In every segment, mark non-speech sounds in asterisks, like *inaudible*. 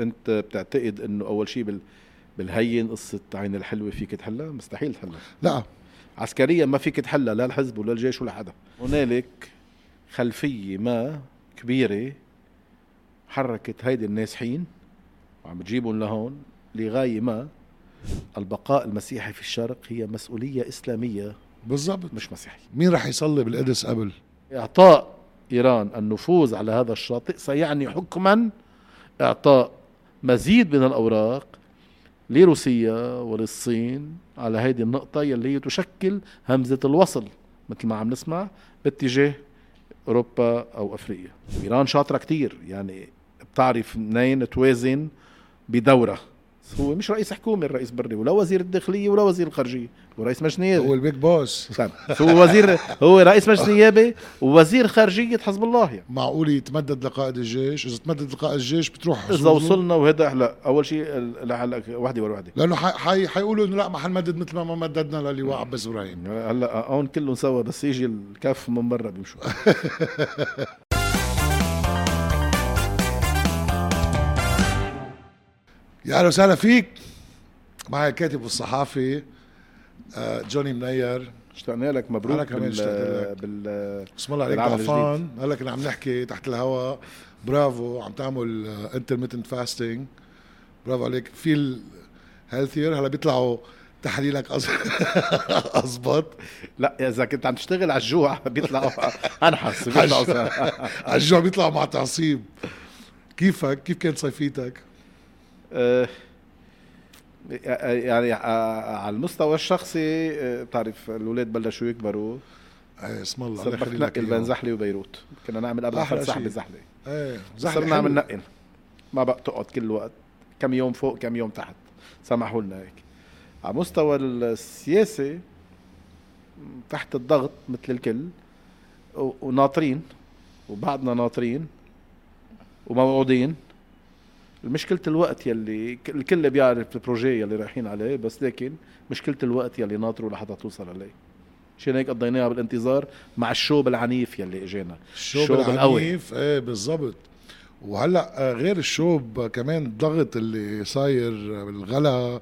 انت بتعتقد انه اول شيء بال بالهين قصة عين الحلوة فيك تحلها؟ مستحيل تحلها. لا. عسكريا ما فيك تحلها لا الحزب ولا الجيش ولا حدا. هنالك خلفية ما كبيرة حركت هيدي النازحين وعم بتجيبهم لهون لغاية ما البقاء المسيحي في الشرق هي مسؤولية إسلامية. بالضبط. مش مسيحية. مين رح يصلي بالقدس قبل؟ إعطاء إيران النفوذ على هذا الشاطئ سيعني حكما إعطاء مزيد من الأوراق لروسيا وللصين على هذه النقطة يلي هي تشكل همزة الوصل مثل ما عم نسمع باتجاه أوروبا أو أفريقيا. إيران شاطرة كتير يعني بتعرف منين توازن بدورة. هو مش رئيس حكومة الرئيس بري ولا وزير الداخلية ولا وزير الخارجية هو رئيس مجلس نيابة هو ال big boss. هو وزير هو رئيس مجلس نيابة ووزير خارجية حزب الله يعني. معقول يتمدد لقائد الجيش؟ إذا تمدد لقائد الجيش بتروح إذا؟ وصلنا وهذا هلا أول شيء هلا وحدة ورا وحدة. لأنه حي- حيقولوا إنه لا ما حنمدد مثل ما ما مددنا للواء عباس إبراهيم. هلا هون كلهم سوا بس يجي الكف من برا بيمشوا. *laughs* يا أهلا وسهلا فيك. معي الكاتب والصحافي آه، جوني منير. اشتقنا لك مبروك كمان بال اشتقت لك. بال بسم الله عليك ضعفان هلا كنا عم نحكي تحت الهواء برافو عم تعمل intermittent fasting برافو عليك. في healthier هلا بيطلعوا تحليلك اضبط *laughs* لا إذا كنت عم تشتغل على الجوع بيطلعوا *laughs* انحس بيطلعوا على الجوع. بيطلعوا مع تعصيب. كيفك؟ كيف كانت صيفيتك؟ آه، يعني آه، على المستوى الشخصي آه، بتعرف الاولاد بلشوا يكبروا. إيه اسم الله. الله صرنا يخلي لك ننقل بين. زحله وبيروت. كنا نعمل قبل أحلى فرسح شيء. بزحله إيه صرنا زحلة نعمل حلوة. نقل ما بقى تقعد كل وقت. كم يوم فوق كم يوم تحت. سمحوا لنا هيك. على مستوى السياسي تحت الضغط مثل الكل وناطرين وبعدنا ناطرين وموعودين. مشكلة الوقت يلي الكل بيعرف البروجي يلي رايحين عليه بس لكن مشكلة الوقت يلي ناطروا لحتى توصل عليه. عشان هيك قضيناها بالانتظار مع الشوب العنيف يلي اجانا الشوب العنيف إيه بالضبط. وهلأ آه، غير الشوب كمان الضغط اللي صاير بالغلا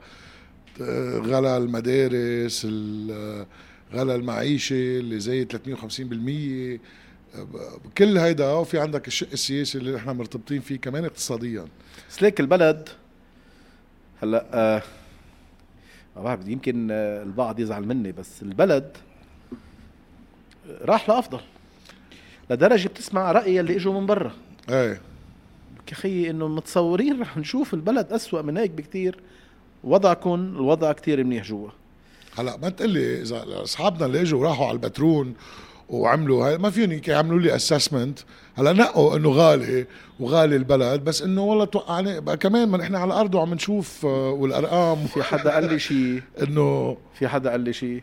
آه، غلا المدارس ال- آه، غلا المعيشة اللي زايد 350% آه، ب- كل هيدا وفي عندك الشق السياسي اللي نحن مرتبطين فيه كمان اقتصاديا. بس ليك البلد هلأ آه ما بعرف يمكن آه البعض يزعل مني بس البلد راح لأفضل. لدرجة بتسمع راي اللي إجوا من برا. إيه. خيي إنه متصورين رح نشوف البلد أسوأ من هيك بكتير. وضعكم الوضع كتير منيح جوا. هلأ ما تقول لي إذا أصحابنا اللي إجوا وراحوا على البترون وعملوا هاي. ما فيهم يعملوا لي اسسمنت هلا نقوا إنه غالي وغالي البلد بس إنه والله توقعني بقى كمان ما نحن على الأرض وعم نشوف آه، والأرقام. في حدا قال لي شيء إنه في حدا قال لي شيء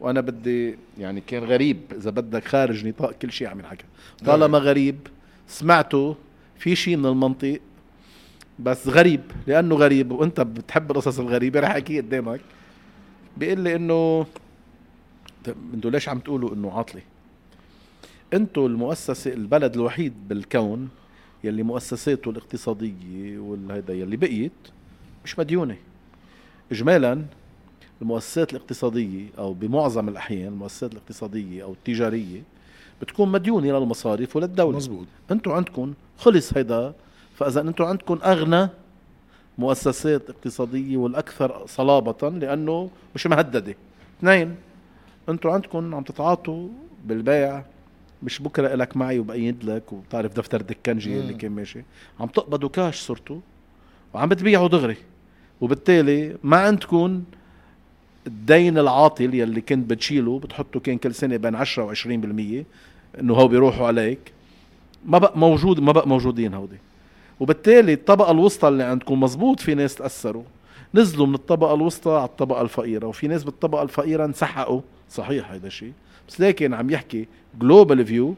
وأنا بدي يعني كان غريب إذا بدك خارج نطاق كل شيء عم ينحكى طالما غريب سمعته في شيء من المنطق بس غريب لأنه غريب وأنت بتحب القصص الغريبة رح احكي قدامك. بيقول لي انه طيب أنتوا ليش عم تقولوا إنه عاطلة؟ أنتوا المؤسسه البلد الوحيد بالكون يلي مؤسساته الاقتصادية والهيدا يلي بقيت مش مديونة. اجمالا المؤسسات الاقتصادية أو بمعظم الأحيان المؤسسات الاقتصادية أو التجارية بتكون مديونة للمصارف وللدولة مزبوط أنتوا عندكم خلص هيدا فإذا أنتوا عندكم أغنى مؤسسات اقتصادية والأكثر صلابة لأنه مش مهددة. اثنين أنتوا عندكم عم تتعاطوا بالبيع مش بكرة إلك معي وبأيد لك وبتعرف دفتر دكنجي اللي. كان ماشي. عم تقبضوا كاش صرتوا وعم بتبيعوا دغري. وبالتالي ما عندكم الدين العاطل يلي كنت بتشيله بتحطه كان كل سنة بين 10 و 20% إنه هو بيروحوا عليك. ما بقى موجود ما بقى موجودين هودي. وبالتالي الطبقة الوسطى اللي عندكم مزبوط في ناس تأثروا. نزلوا من الطبقة الوسطى على الطبقة الفقيرة. وفي ناس بالطبقة الفقيرة انسحقوا. صحيح هيدا الشيء بس لكن عم يحكي global view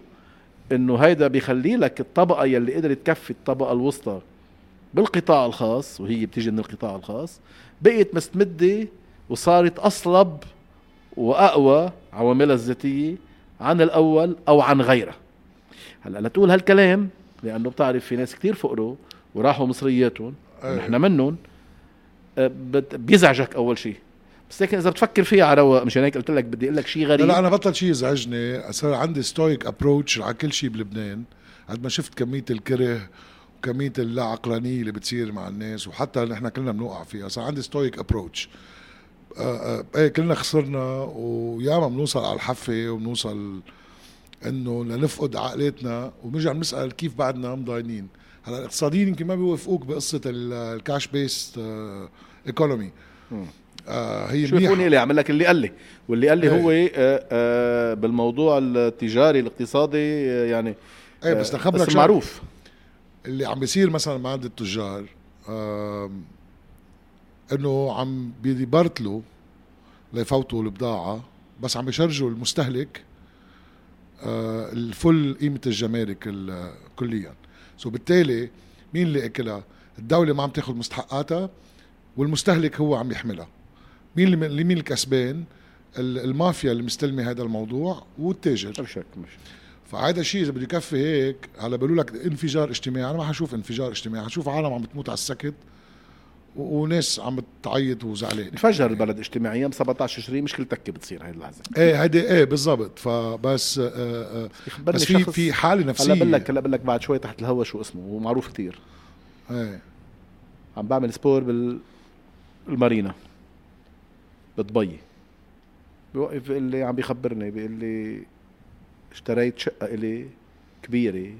إنه هيدا بيخلي لك الطبقة يلي قدرت تكفي الطبقة الوسطى بالقطاع الخاص وهي بتيجي من القطاع الخاص بقيت مستمدة وصارت أصلب وأقوى عواملها الذاتية عن الأول أو عن غيرها هلأ لتقول هالكلام لأنه بتعرف في ناس كتير فقروا وراحوا مصرياتهم أيه. نحن منهم بت- بيزعجك أول شيء بس لكن إذا بتفكر فيها على رواق مشان هيك قلت لك بدي أقول لك شيء لا, غريب. لا أنا بطل شيء يزعجني. صار عندي stoic approach على كل شيء بلبنان. قد ما شفت كمية الكره وكمية اللا عقلانيه اللي بتصير مع الناس وحتى نحن كلنا بنوقع فيها صار عندي stoic approach إيه كلنا خسرنا وياما بنوصل على الحفة وبنوصل إنه لنفقد عقلاتنا. وبنرجع بنسأل كيف بعدنا مضاينين. هلأ الاقتصاديين يمكن ما بيوافقوك بقصة ال cash-based economy. آه هي شو يكون منيحة. لي اعمل لك اللي قال لي. واللي قال لي إيه. هو آه، آه، بالموضوع التجاري الاقتصادي آه، يعني إيه بس آه، لخبرك بس. معروف. اللي عم بيصير مثلا مع عند التجار إنه عم بيبرتلوا ليفوتوا البضاعة بس عم بيشرجوا المستهلك آه، الفل قيمة الجمارك ال- كليا. سو بالتالي مين اللي أكلها؟ الدولة ما عم تاخذ مستحقاتها والمستهلك هو عم يحملها. مين اللي مين الكسبان؟ ال- المافيا اللي مستلمة هذا الموضوع والتاجر. مش شك مش فهذا الشيء إذا بده يكفي هيك هلا بيقولوا لك انفجار اجتماعي. أنا ما حشوف انفجار اجتماعي حشوف عالم عم بتموت على السكت وناس عم تعيط وزعلانه انفجر البلد اجتماعيا ب 17 تشرين مشكلة تكة بتصير هاي اللحظة. إيه هيدي إيه بالضبط. فبس آه آه يخبرني بس في في حالة هلا نفسية. بقول لك هلا بقول لك بعد شوي تحت الهوا شو اسمه ومعروف كتير. إيه. عم بعمل سبور بال بدبي بوقف بيقول لي عم بيخبرني بيقول لي اشتريت شقة إلي كبيرة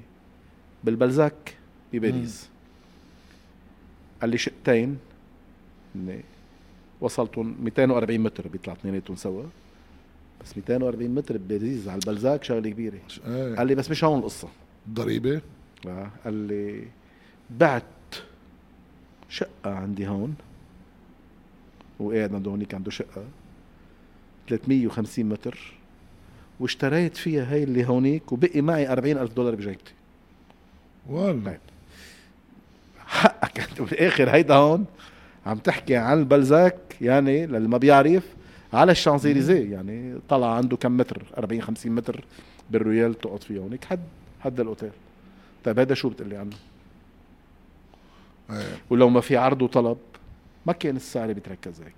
بالبلزاك بباريس. قال لي شقتين هن وصلتهم 240 متر بيطلع اثنيناتهم سوا. بس 240 متر بباريس على البلزاك شغلة كبيرة. إيه. قال لي بس مش هون القصة. ضريبة؟ آه، قال لي بعت شقة عندي هون. وقاعد عنده هونيك عنده شقة 350 متر واشتريت فيها هاي اللي هونيك وبقي معي 40 ألف دولار بجيبتي. والله. طيب. حقك. *laughs* انت بالاخر هيدا هون عم تحكي عن البلزاك يعني للي ما بيعرف على الشانزليزيه يعني طلع عنده كم متر؟ 40 50 متر بالرويال تقعد فيها هونيك حد حد الأوتيل. طيب هذا شو بتقلي عنه؟ إيه. ولو ما في عرض وطلب. ما كان السعر بيتركز هيك.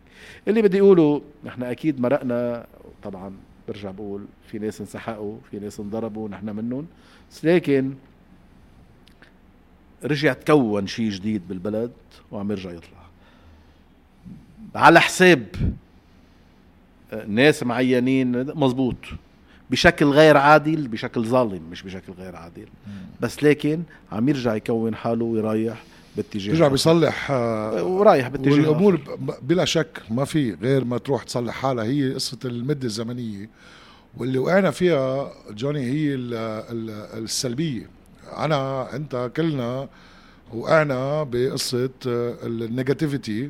اللي بدي اقوله نحن أكيد مرقنا طبعا برجع بقول في ناس انسحقوا في ناس انضربوا نحن منهم. بس لكن رجع تكون شيء جديد بالبلد وعم يرجع يطلع. على حساب ناس معينين مزبوط. بشكل غير عادل بشكل ظالم مش بشكل غير عادل. بس لكن عم يرجع يكون حاله ويرايح باتجاه بيرجع. بيصلح آه ورايح باتجاه والأمور بلا شك ما في غير ما تروح تصلح حالها. هي قصة المدة الزمنية واللي وقعنا فيها جوني هي ال ال السلبية. أنا أنت كلنا وقعنا بقصة ال negativity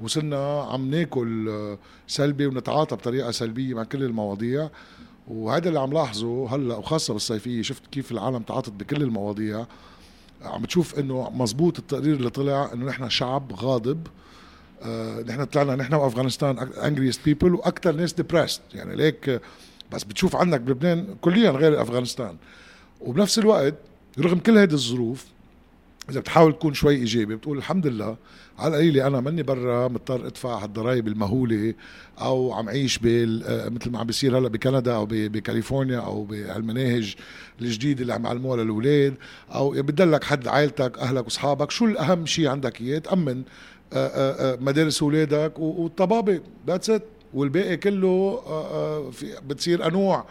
وصرنا عم ناكل آه، سلبي ونتعاطى بطريقة سلبية مع كل المواضيع. وهذا اللي عم لاحظه هلأ وخاصة بالصيفية شفت كيف العالم تعاطت بكل المواضيع. عم بتشوف إنه مزبوط التقرير اللي طلع إنه نحن شعب غاضب آه، نحن طلعنا نحن وأفغانستان angriest people وأكثر ناس depressed يعني ليك بس بتشوف عندك بلبنان كليا غير أفغانستان. وبنفس الوقت رغم كل هذه الظروف إذا بتحاول تكون شوي إيجابي بتقول الحمد لله على القليلة أنا ماني برا مضطر أدفع هالضرايب المهولة أو عم عيش بال مثل ما عم بيصير هلأ بكندا أو بكاليفورنيا أو بهالمناهج الجديدة اللي عم يعلموها للأولاد أو بتدلك حد عائلتك أهلك وأصحابك شو الأهم شيء عندك إياه؟ تأمن مدارس أولادك والطبابة. That's it والباقي كله بتصير قنوع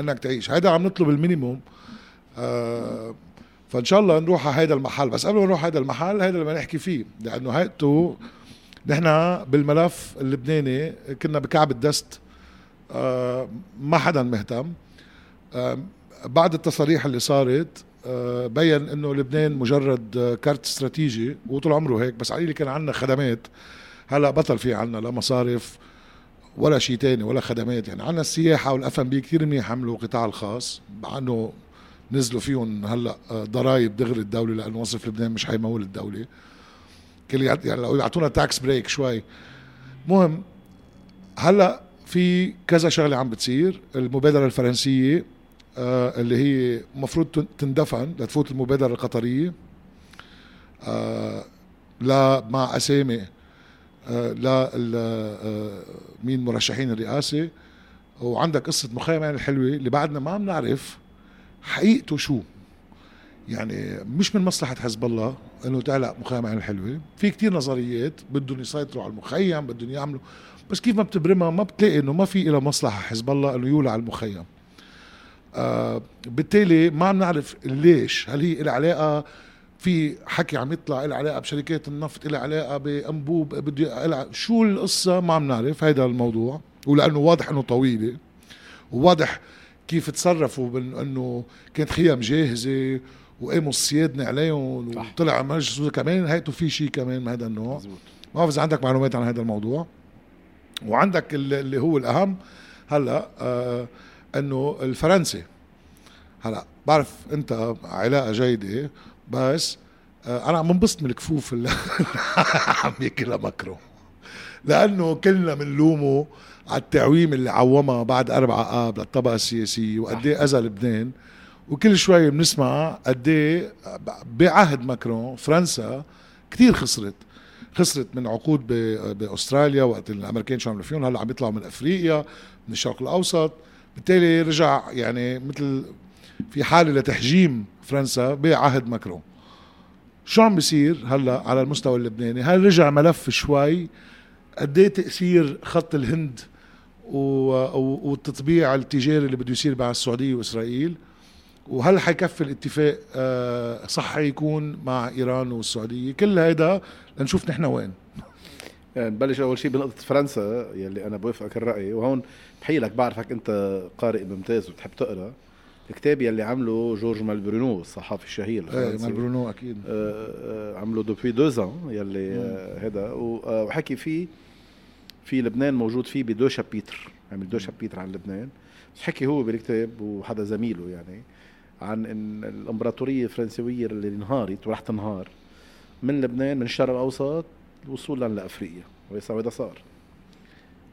إنك تعيش. هذا عم نطلب ال minimum. فإن شاء الله نروح على هذا المحل. بس قبل ما نروح هذا المحل هذا اللي نحكي فيه. لأنه هيئته نحن بالملف اللبناني كنا بكعب الدست آه، ما حدا مهتم. آه، بعد التصاريح اللي صارت آه، بين إنه لبنان مجرد كارت استراتيجي وطول عمره هيك بس علي كان عندنا خدمات. هلأ بطل في عندنا لا مصارف ولا شيء تاني ولا خدمات. يعني عندنا السياحة والاف ام بي كثير منيح عملوا القطاع الخاص مع إنه نزلوا فيهم هلأ آه، ضرائب دغري الدولة لأنه مصرف لبنان مش حيمول الدولة. كل يعني لو يعطونا tax break شوي. مهم هلأ في كذا شغلة عم بتصير. المبادرة الفرنسية آه، اللي هي المفروض تندفن لتفوت المبادرة القطرية آه لا مع أسامي لا مين مرشحين الرئاسة. وعندك قصة مخيم الحلوة اللي بعدنا ما عم حقيقته شو؟ يعني مش من مصلحة حزب الله إنه تعلق مخيم عين الحلوة. في كتير نظريات بدهم يسيطروا على المخيم بدهم يعملوا. بس كيف ما بتبرمها ما بتلاقي إنه ما في إلى مصلحة حزب الله إنه يولع المخيم. آه بالتالي ما عم نعرف ليش. هل هي لها علاقة؟ في حكي عم يطلع لها علاقة بشركات النفط لها علاقة بأنبوب بده شو القصة؟ ما عم نعرف. هيدا الموضوع. ولأنه واضح إنه طويلة. وواضح كيف تصرفوا بانه كانت خيم جاهزة وقاموا السيادنة عليهم وطلع مجلس كمان. هيتو في شيء كمان من هذا النوع. ما بعرف اذا عندك معلومات عن هذا الموضوع؟ وعندك اللي هو الأهم هلأ آه إنه الفرنسي. هلأ بعرف أنت علاقة جيدة بس آه أنا عم بنبسط من الكفوف اللي *laughs* عم ياكلها ماكرون لأنه كلنا بنلومه على التعويم اللي عومها بعد أربعة آب للطبقة السياسية وقد إيه أذى لبنان. وكل شوي بنسمع قد إيه بعهد ماكرون فرنسا كثير خسرت. خسرت من عقود بأستراليا وقت الأمريكان شو عملوا فيهم. هلأ عم يطلعوا من أفريقيا من الشرق الأوسط. بالتالي رجع يعني مثل في حالة لتحجيم فرنسا بعهد ماكرون. شو عم بيصير هلأ على المستوى اللبناني؟ هل رجع ملف شوي؟ قد إيه تأثير خط الهند والتطبيع التجاري اللي بده يصير مع السعودية وإسرائيل. وهل حيكفي الاتفاق آه، صحي يكون مع إيران والسعودية؟ كل هيدا لنشوف نحن وين. يعني نبلش أول شيء بنقطة فرنسا يلي أنا بوافقك الرأي. وهون بحكي لك بعرفك أنت قارئ ممتاز وبتحب تقرأ. الكتاب يلي عمله جورج مالبرونو الصحافي الشهير إيه مالبرونو أكيد. آه, آه، عمله depuis deux ans يلي هذا وحكي فيه في لبنان موجود فيه بدو chapitre عمل deux chapitres عن لبنان. حكي هو بالكتاب وحدا زميله يعني عن إن الإمبراطورية الفرنسوية اللي انهارت ورح تنهار من لبنان من الشرق الأوسط وصولا لأفريقيا وهذا صار.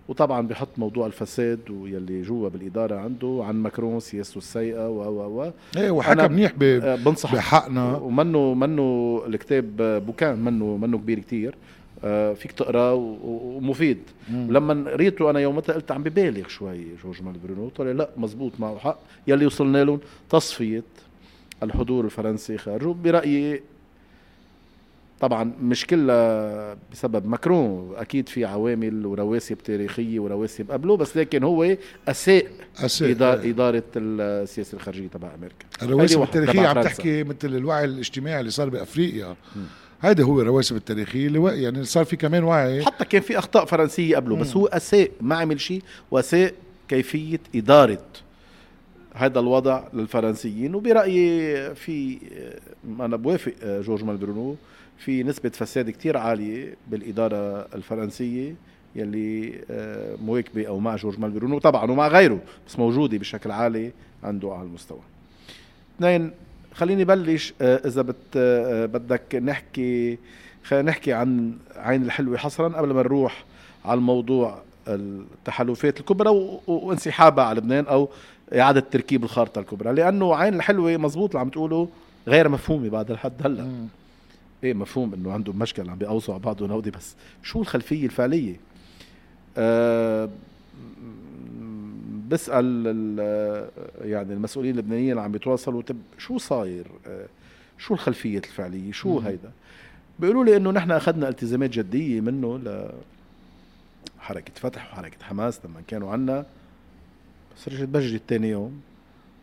وطبعا بحط موضوع الفساد ويلي جوا بالإدارة عنده عن ماكرون سياسته السيئة و و و. إيه وحكى منيح آه، بنصح بحقنا. ومنه منه الكتاب بوكان منه منه كبير كتير. فيك تقراه ومفيد. ولما قريته أنا يومتها قلت عم ببالغ شوي جورج مال برونو طلع لا مزبوط معه حق. يلي وصلنا لهم تصفية الحضور الفرنسي خارج وبرايي طبعا مش كلها بسبب ماكرون. أكيد في عوامل ورواسب تاريخية ورواسب قبله بس لكن هو أساء أساء إدارة, إدارة السياسة الخارجية تبع أمريكا. الرواسب التاريخية عم تحكي مثل الوعي الاجتماعي اللي صار بأفريقيا. م. هيدا هو الرواسب التاريخيه اللي يعني صار في كمان وعي. حتى كان في أخطاء فرنسية قبله بس هو أساء ما عمل شيء وأساء كيفية إدارة هذا الوضع للفرنسيين. وبرأيي في أنا بوافق جورج مالبرونو في نسبة فساد كتير عالية بالإدارة الفرنسية يلي آه، مواكبة أو مع جورج مالبرونو طبعا ومع غيره بس موجودة بشكل عالي عنده على المستوى. اثنين خليني بلش آه، إذا بت آه، بدك نحكي خلينا نحكي عن عين الحلوة حصرا قبل ما نروح على الموضوع التحالفات الكبرى وانسحابها على لبنان أو إعادة تركيب الخارطة الكبرى. لأنه عين الحلوة مزبوط اللي عم تقوله غير مفهومة بعد الحد هلأ. إيه مفهوم إنه عندهم مشكل عم بيقوصوا على بعضهم هودي بس شو الخلفية الفعلية؟ أه بسال يعني المسؤولين اللبنانيين اللي عم بيتواصلوا طب شو صاير؟ آه، شو الخلفية الفعلية؟ شو هيدا؟ بيقولوا لي إنه نحن أخذنا التزامات جدية منه ل حركة فتح وحركة حماس لما كانوا عنا. بس رجعت بجري ثاني يوم.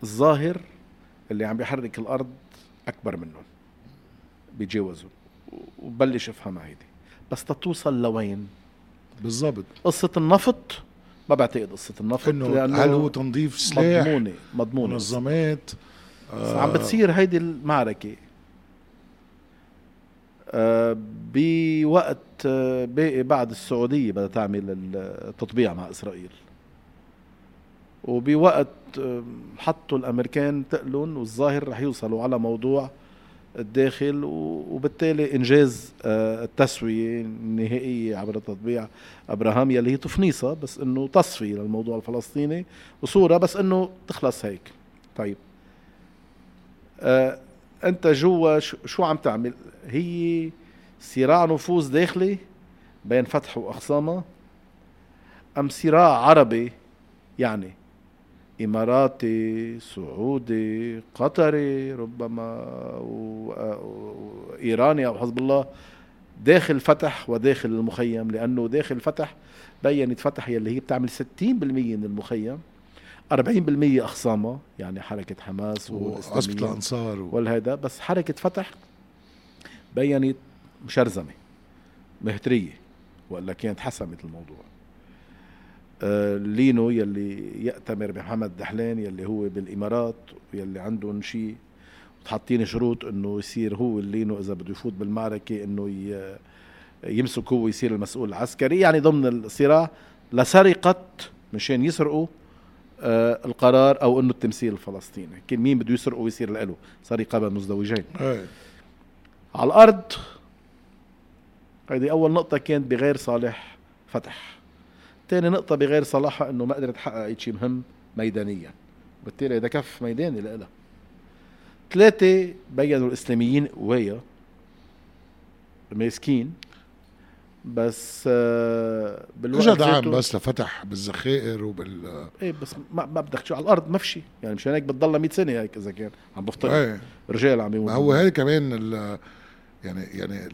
الظاهر اللي عم بيحرك الأرض أكبر منهم. بيتجاوزوا. وبلش افهم هيدي. بس تتوصل لوين؟ بالضبط. قصة النفط ما بعتقد قصة النفط إنه لأنه هل هو تنظيف سلاح؟ مضمونة مضمونة. منظمات؟ آه عم بتصير هيدي المعركة. آه بوقت آه باقي بعد السعودية بدها تعمل التطبيع مع إسرائيل. وبوقت آه حطوا الأمريكان تقلن والظاهر رح يوصلوا على موضوع الداخل وبالتالي إنجاز آه، التسوية النهائية عبر تطبيع أبراهام يلي هي تفنيصة بس إنه تصفي للموضوع الفلسطيني وصورة بس إنه تخلص هيك. طيب. آه أنت جوا شو عم تعمل؟ هي صراع نفوذ داخلي بين فتح واخصامها أم صراع عربي يعني؟ إماراتي سعودي قطري ربما وإيراني أو حزب الله. داخل فتح وداخل المخيم لأنه داخل فتح بينت فتح يلي هي بتعمل 60% من المخيم 40% اخصامها يعني حركة حماس وعصبة الانصار والهيدا. بس حركة فتح بينت مشرزمه مهترية والا كانت حسمت الموضوع. لينو يلي يأتمر بمحمد دحلان يلي هو بالإمارات يلي عندهم شيء حاطين شروط إنه يصير هو اللينو إذا بده يفوت بالمعركة إنه يمسك هو يصير المسؤول العسكري. يعني ضمن الصراع لسرقة مشان يسرقوا آه القرار أو إنه التمثيل الفلسطيني. كل مين بده يسرقه ويصير له سرقة بين مزدوجين. على الأرض هذه أول نقطة كانت بغير صالح فتح. ثاني نقطة بغير صلاحها إنه ما قدرت تحقق أي شيء مهم ميدانيا. بالتالي هذا كف ميداني لها ثلاثة بينوا الإسلاميين قوايا ماسكين بس آه، بالوقت اجى دعم بس لفتح بالذخائر وبال إيه بس ما, ما بدك شو على الأرض ما في يعني مشان هيك بتضلها 100 سنة هيك إذا كان عم بفترض. إيه. رجال عم يموتوا. هو هي كمان يعني يعني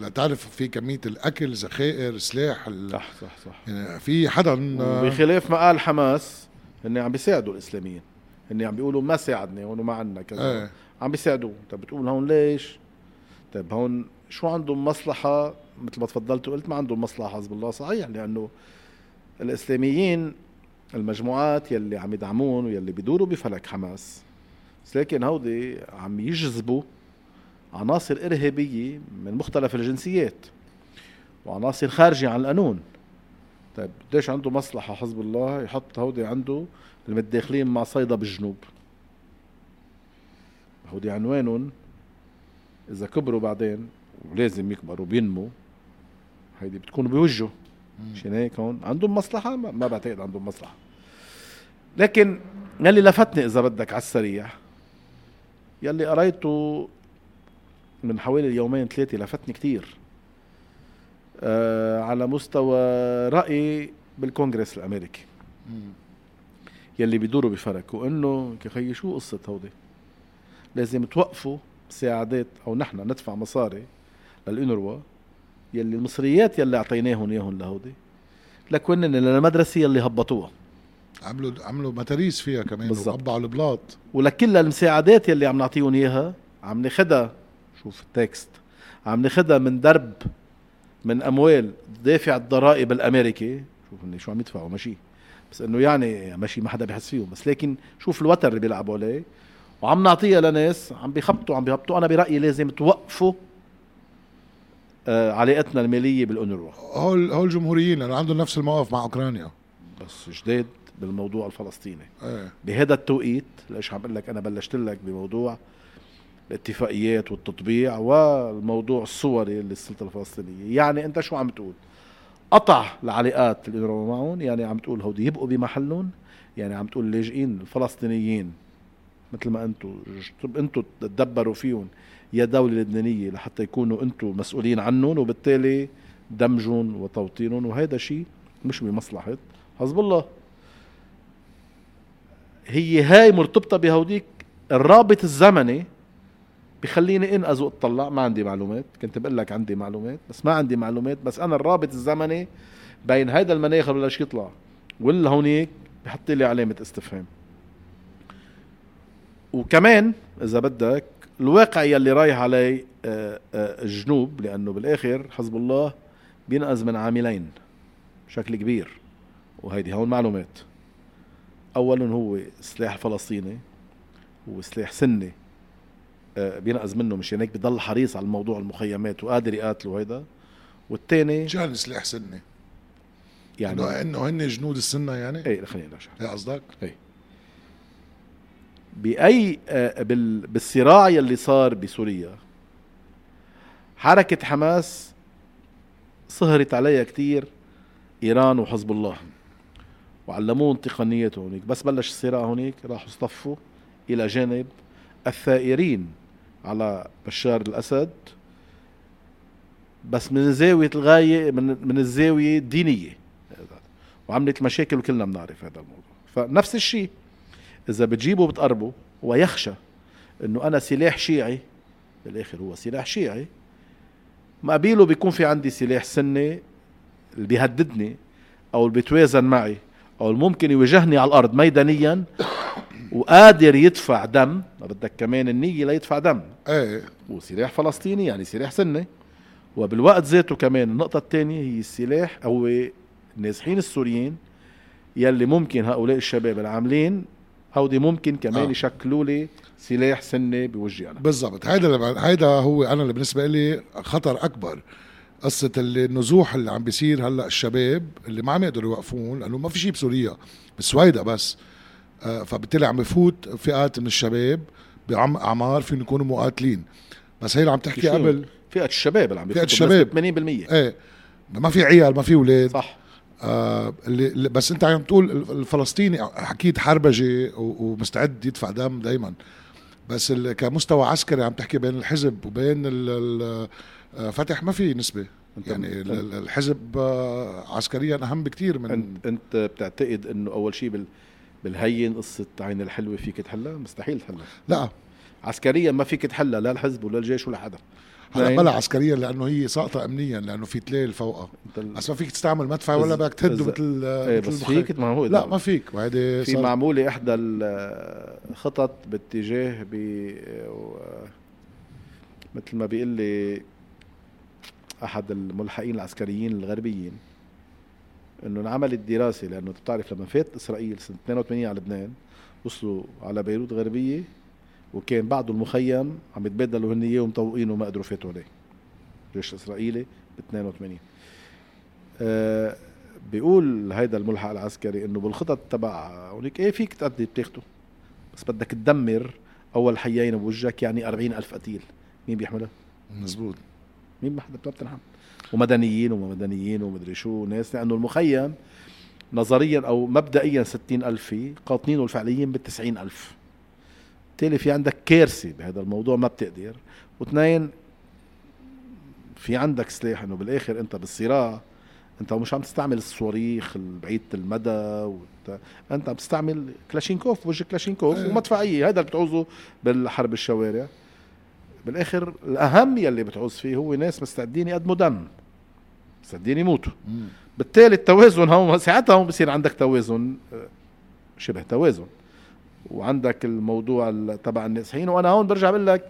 لتعرف في كمية الأكل ذخائر سلاح صح صح صح. يعني في حدا بخلاف ما قال حماس هن عم بيساعدوا الإسلاميين. هن عم بيقولوا ما ساعدني هون ما عندنا كذا. إيه. عم بيساعدوه طيب بتقول هون ليش؟ طيب هون شو عندهم مصلحة؟ مثل ما تفضلت وقلت ما عندهم مصلحة حزب الله صحيح لأنه الإسلاميين المجموعات يلي عم يدعمون ويلي بيدوروا بفلك حماس. لكن هودي عم يجذبوا عناصر إرهابية من مختلف الجنسيات وعناصر خارجة عن القانون. طيب قديش عنده مصلحة حزب الله يحط هودي عنده المتداخلين مع صيدا بالجنوب؟ هودي عنوانهم إذا كبروا بعدين ولازم يكبروا بينموا هيدي بتكون بوجهه. مشان هيك هون عندهم مصلحة ما بعتقد عندهم مصلحة. لكن يلي لفتني إذا بدك على السريع يلي قريته من حوالي يومين ثلاثة لفتني كتير. آه على مستوى رأي بالكونغرس الأمريكي. يلي بيدوروا بفرق وإنه كخي شو قصة هودي؟ لازم توقفوا مساعدات أو نحن ندفع مصاري للإنروا يلي المصريات يلي اعطيناهم اياهم لهودي لكونن للمدرسه يلي هبطوها. عملوا عملوا متاريس فيها كمان وقبعوا البلاط. ولكل المساعدات يلي عم نعطيهم إياها عم ناخدها شوف التكست. عم ناخدها من درب من أموال دافع الضرائب الأمريكي. شوف شو عم يدفعوا ماشي. بس إنه يعني ماشي ما حدا بحس فيهم بس لكن شوف الوتر اللي بيلعبوا عليه. وعم نعطيها لناس عم بيخبطوا عم بيهبطوا. أنا برأيي لازم توقفوا آه علاقتنا المالية بالأونروا. هول هول الجمهوريين لأنه عندهم نفس الموقف مع أوكرانيا. بس جداد بالموضوع الفلسطيني. إيه. بهذا التوقيت ليش عم بقول لك أنا بلشت لك بموضوع الاتفاقيات والتطبيع والموضوع الصوري للسلطة الفلسطينية. يعني أنت شو عم تقول؟ قطع العلاقات اللي معهم يعني عم تقول هودي يبقوا بمحلهم يعني عم تقول اللاجئين الفلسطينيين مثل ما أنتم أنتم تدبروا فيهم يا دولة لبنانية لحتى يكونوا أنتم مسؤولين عنهم وبالتالي دمجهم وتوطينهم وهذا شيء مش بمصلحة. حزب الله. هي هاي مرتبطة بهوديك الرابط الزمني بخليني انقذ واطلع ما عندي معلومات. كنت بقول لك عندي معلومات بس ما عندي معلومات. بس أنا الرابط الزمني بين هيدا المناخ اللي بلش يطلع ولا هونيك بحط لي علامة استفهام. وكمان إذا بدك الواقع يلي رايح عليه آه، آه، الجنوب لأنه بالآخر حزب الله بينقذ من عاملين بشكل كبير. وهيدي هون معلومات. اولا هو السلاح الفلسطيني هو سلاح سني. بينقذ منه مشان هيك بضل حريص على الموضوع المخيمات وقادر يقاتله هيدا. والثاني جان سلاح سني يعني انه هن جنود السنة يعني؟ إيه خلينا نرجع إيه قصدك؟ إيه. بأي آه، بالصراع يلي صار بسوريا حركة حماس سهرت عليها كتير إيران وحزب الله. وعلموهم تقنيات هونيك. بس بلش الصراع هونيك راحوا اصطفوا إلى جانب الثائرين. على بشار الأسد بس من زاويه الغاية من من الزاوية الدينية. وعملت مشاكل وكلنا بنعرف هذا الموضوع. فنفس الشيء إذا بتجيبه بتقربه ويخشى إنه أنا سلاح شيعي بالآخر هو سلاح شيعي مقابله بيكون في عندي سلاح سني اللي بيهددني أو اللي بيتوازن معي أو اللي ممكن يواجهني على الأرض ميدانيا. وقادر يدفع دم ما بدك كمان النية ليدفع دم. إيه. وسلاح فلسطيني يعني سلاح سني. وبالوقت ذاته كمان النقطة الثانية هي السلاح أو النازحين السوريين يلي ممكن هؤلاء الشباب العاملين هودي ممكن كمان آه. يشكلوا لي سلاح سني بوجهي أنا. بالضبط. هيدا هيدا هو أنا اللي بالنسبة لي خطر أكبر. قصة النزوح اللي عم بيصير هلأ الشباب اللي ما عم يقدروا يوقفون لأنه ما في شيء بسوريا بالسويدة بس. فبالتالي عم بفوت فئات من الشباب باعمار فيهم يكونوا مقاتلين. بس هي اللي عم تحكي؟ قبل. فئة الشباب اللي عم فئة بيفوتوا الشباب. بنسبة 80% إيه. ما في عيال ما في أولاد. صح. آه اللي بس أنت عم تقول الفلسطيني حكيت حربجي و- ومستعد يدفع دم دائما بس كمستوى عسكري عم تحكي بين الحزب وبين آه، فتح ما في نسبة. يعني ال- ال- الحزب آه، عسكريا أهم بكثير من انت أنت بتعتقد إنه أول شيء بال بالهين قصة عين الحلوة فيك تحلها؟ مستحيل تحلها. لا. عسكريا ما فيك تحلها لا الحزب ولا الجيش ولا حدا. هلا نعم. بلا عسكريا لأنه هي ساقطة امنيا لأنه في تليل فوقها. بس ما فيك تستعمل مدفع ولا بدك تهده مثل إيه مثل بس. فيك ما هو لا ما فيك. وهيدي في معمولة إحدى الخطط باتجاه ب مثل ما بيقول لي أحد الملحقين العسكريين الغربيين إنه انعملت دراسة لأنه بتعرف لما فات إسرائيل سنة 82 على لبنان وصلوا على بيروت غربية وكان بعده المخيم عم يتبادلوا هن إياه ومطوقينه وما قدروا فاتوا عليه. الجيش الإسرائيلي ب 82 آه بيقول هيدا الملحق العسكري إنه بالخطط تبع هونيك إيه فيك تأدي بتاخده؟ بس بدك تدمر أول حيين بوجهك يعني أربعين ألف قتيل. مين بيحملها؟ مزبوط. مين ما حدا بتنحمل ومدنيين وما مدنيين ومدري شو ناس لأنه المخيم نظريا أو مبدئيا ستين ألف فيه قاطنينه الفعليين بالتسعين ألف. بالتالي في عندك كارثة بهذا الموضوع ما بتقدر. واثنين في عندك سلاح إنه بالآخر أنت بالصراع أنت مش عم تستعمل الصواريخ بعيدة المدى وت... أنت عم تستعمل كلاشينكوف وجه كلاشينكوف إيه. ومدفعية هذا اللي بتعوزه بالحرب الشوارع. بالآخر الأهم يلي بتعوز فيه هو ناس مستعدين يقدموا دم. مستعدين يموتوا. بالتالي التوازن هون ساعتها هون بصير عندك توازن آه، شبه توازن. وعندك الموضوع ال- تبع النازحين وأنا هون برجع بقول لك